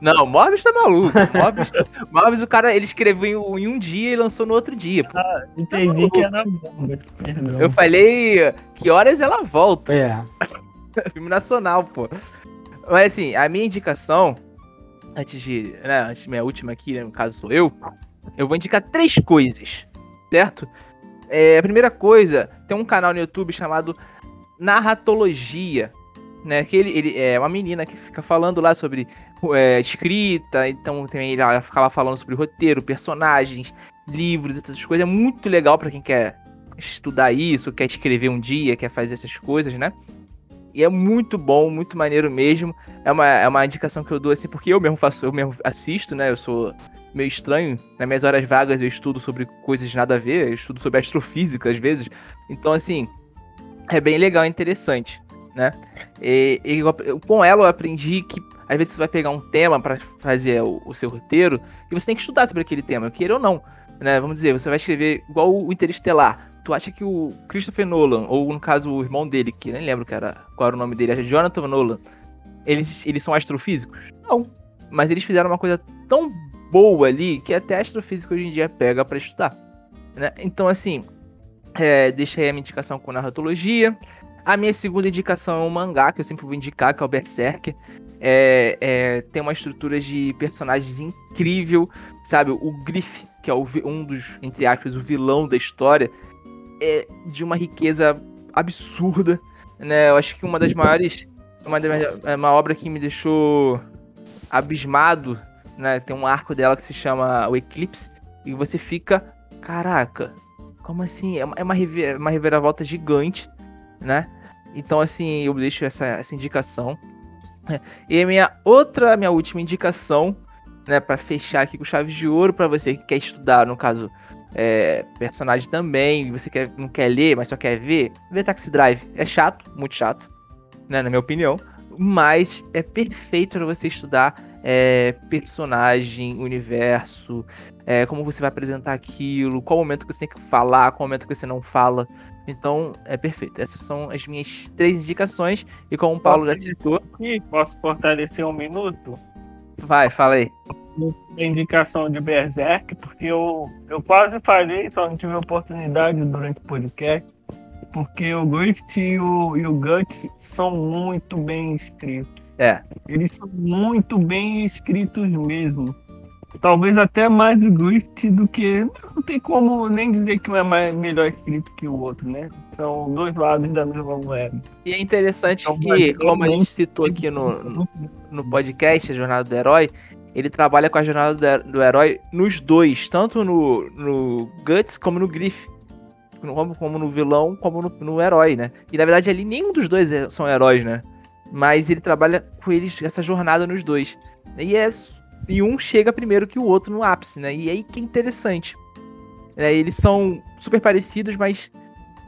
Não, Morbius tá maluco. Morbius, Morbius o cara, ele escreveu em, em, um dia e lançou no outro dia. Pô. Ah, entendi tá que era Morbius, perdão. Eu falei, que horas ela volta? É. Filme nacional, pô. Mas assim, a minha indicação, antes de, né, antes de minha última aqui, né, no caso sou eu, eu vou indicar três coisas, certo? É, a primeira coisa, tem um canal no YouTube chamado Narratologia. né? Que ele, ele é uma menina que fica falando lá sobre é, escrita, então também ela ficava falando sobre roteiro, personagens, livros, essas coisas. É muito legal para quem quer estudar isso, quer escrever um dia, quer fazer essas coisas, né? E é muito bom, muito maneiro mesmo. É uma, é uma indicação que eu dou assim, porque eu mesmo faço, eu mesmo assisto, né? Eu sou meio estranho. Nas minhas horas vagas eu estudo sobre coisas nada a ver, eu estudo sobre astrofísica às vezes. Então, assim, é bem legal e interessante, né? E, e com ela eu aprendi que às vezes você vai pegar um tema para fazer o, o, seu roteiro e você tem que estudar sobre aquele tema, queira ou não. Né? Vamos dizer, você vai escrever igual o Interestelar. Tu acha que o Christopher Nolan, ou no caso o irmão dele, que nem lembro era, qual era o nome dele, é Jonathan Nolan, eles, eles são astrofísicos? Não. Mas eles fizeram uma coisa tão boa ali que até astrofísica hoje em dia pega para estudar. Né? Então, assim, é, deixa aí a minha indicação com narratologia. A minha segunda indicação é um mangá, que eu sempre vou indicar, que é o Berserker. É, é, tem uma estrutura de personagens incrível, sabe? O Griff, que é o, um dos, entre aspas, o vilão da história, é de uma riqueza absurda, né? Eu acho que uma das maiores, uma, das, é uma obra que me deixou abismado, né? Tem um arco dela que se chama O Eclipse, e você fica, caraca, como assim? É uma, é uma, uma reviravolta gigante, né? Então, assim, eu deixo essa, essa indicação. E a minha outra, minha última indicação, né, para fechar aqui com chaves de ouro, para você que quer estudar, no caso, é, personagem também, você quer, não quer ler, mas só quer ver, vê Taxi Drive. É chato, muito chato, né, na minha opinião, mas é perfeito para você estudar é, personagem, universo, é, como você vai apresentar aquilo, qual momento que você tem que falar, qual momento que você não fala. Então, é perfeito. Essas são as minhas três indicações. E como o Paulo já citou. Aqui, posso fortalecer um minuto? Vai, fala aí. Indicação de Berserk, porque eu, eu quase falei, só não tive oportunidade durante o podcast. Porque o Grift e o, e o Guts são muito bem escritos. É. Eles são muito bem escritos mesmo. Talvez até mais o Grift do que. Não tem como nem dizer que um é mais, melhor escrito que o outro, né? São dois lados da mesma moeda. E é interessante então, que, como a gente citou aqui no, no, no, podcast, a Jornada do Herói, ele trabalha com a Jornada do, do Herói nos dois, tanto no, no Guts como no Griff. Como, como no vilão, como no, no herói, né? E na verdade ali nenhum dos dois é, são heróis, né? Mas ele trabalha com eles, essa jornada nos dois. E é e um chega primeiro que o outro no ápice, né? E aí que é interessante. É, eles são super parecidos, mas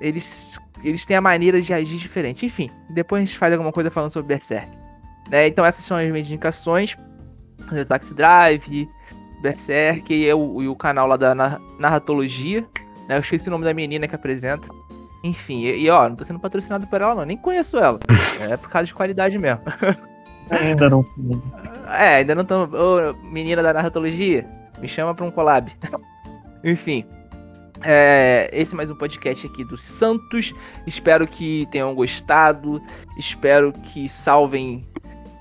eles, eles têm a maneira de agir diferente. Enfim, depois a gente faz alguma coisa falando sobre Berserk. É, então essas são as minhas indicações. Taxi Drive, Berserk e o, e o canal lá da Narratologia. Né? Eu esqueci o nome da menina que apresenta. Enfim, e, e, ó, não tô sendo patrocinado por ela não, nem conheço ela. É por causa de qualidade mesmo. Ainda não. É, ainda não estão. Ô, menina da narratologia, me chama pra um collab. Enfim. É, esse é mais um podcast aqui do Santos. Espero que tenham gostado. Espero que salvem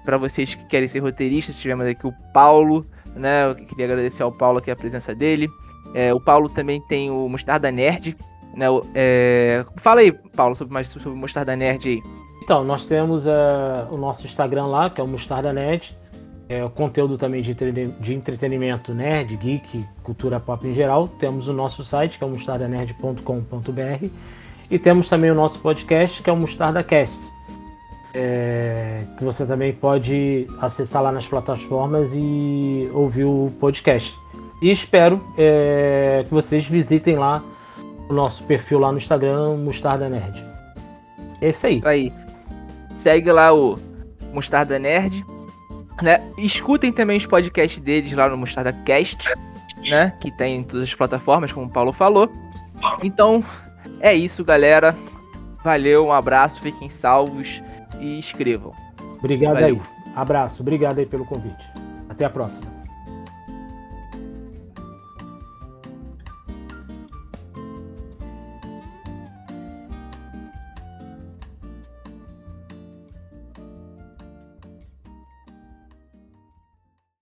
para vocês que querem ser roteiristas. Tivemos aqui o Paulo, né? Eu queria agradecer ao Paulo aqui a presença dele. É, o Paulo também tem o Mostarda Nerd. Né? É... Fala aí, Paulo, sobre mais sobre Mostarda Nerd aí. Então, nós temos uh, o nosso Instagram lá, que é o Mostarda Nerd. É, o conteúdo também de, de entretenimento nerd, geek, cultura pop em geral. Temos o nosso site, que é o mostardanerd.com.br. E temos também o nosso podcast, que é o Mostarda Cast. É, que você também pode acessar lá nas plataformas e ouvir o podcast. E espero é, que vocês visitem lá o nosso perfil lá no Instagram, Mostarda Nerd. É isso aí. Aí. Segue lá o Mostarda Nerd. Né? Escutem também os podcasts deles lá no Mostarda Cast, né? Que tem em todas as plataformas, como o Paulo falou. Então, é isso, galera. Valeu, um abraço, fiquem salvos e escrevam. Obrigado Valeu. aí. Abraço, obrigado aí pelo convite. Até a próxima.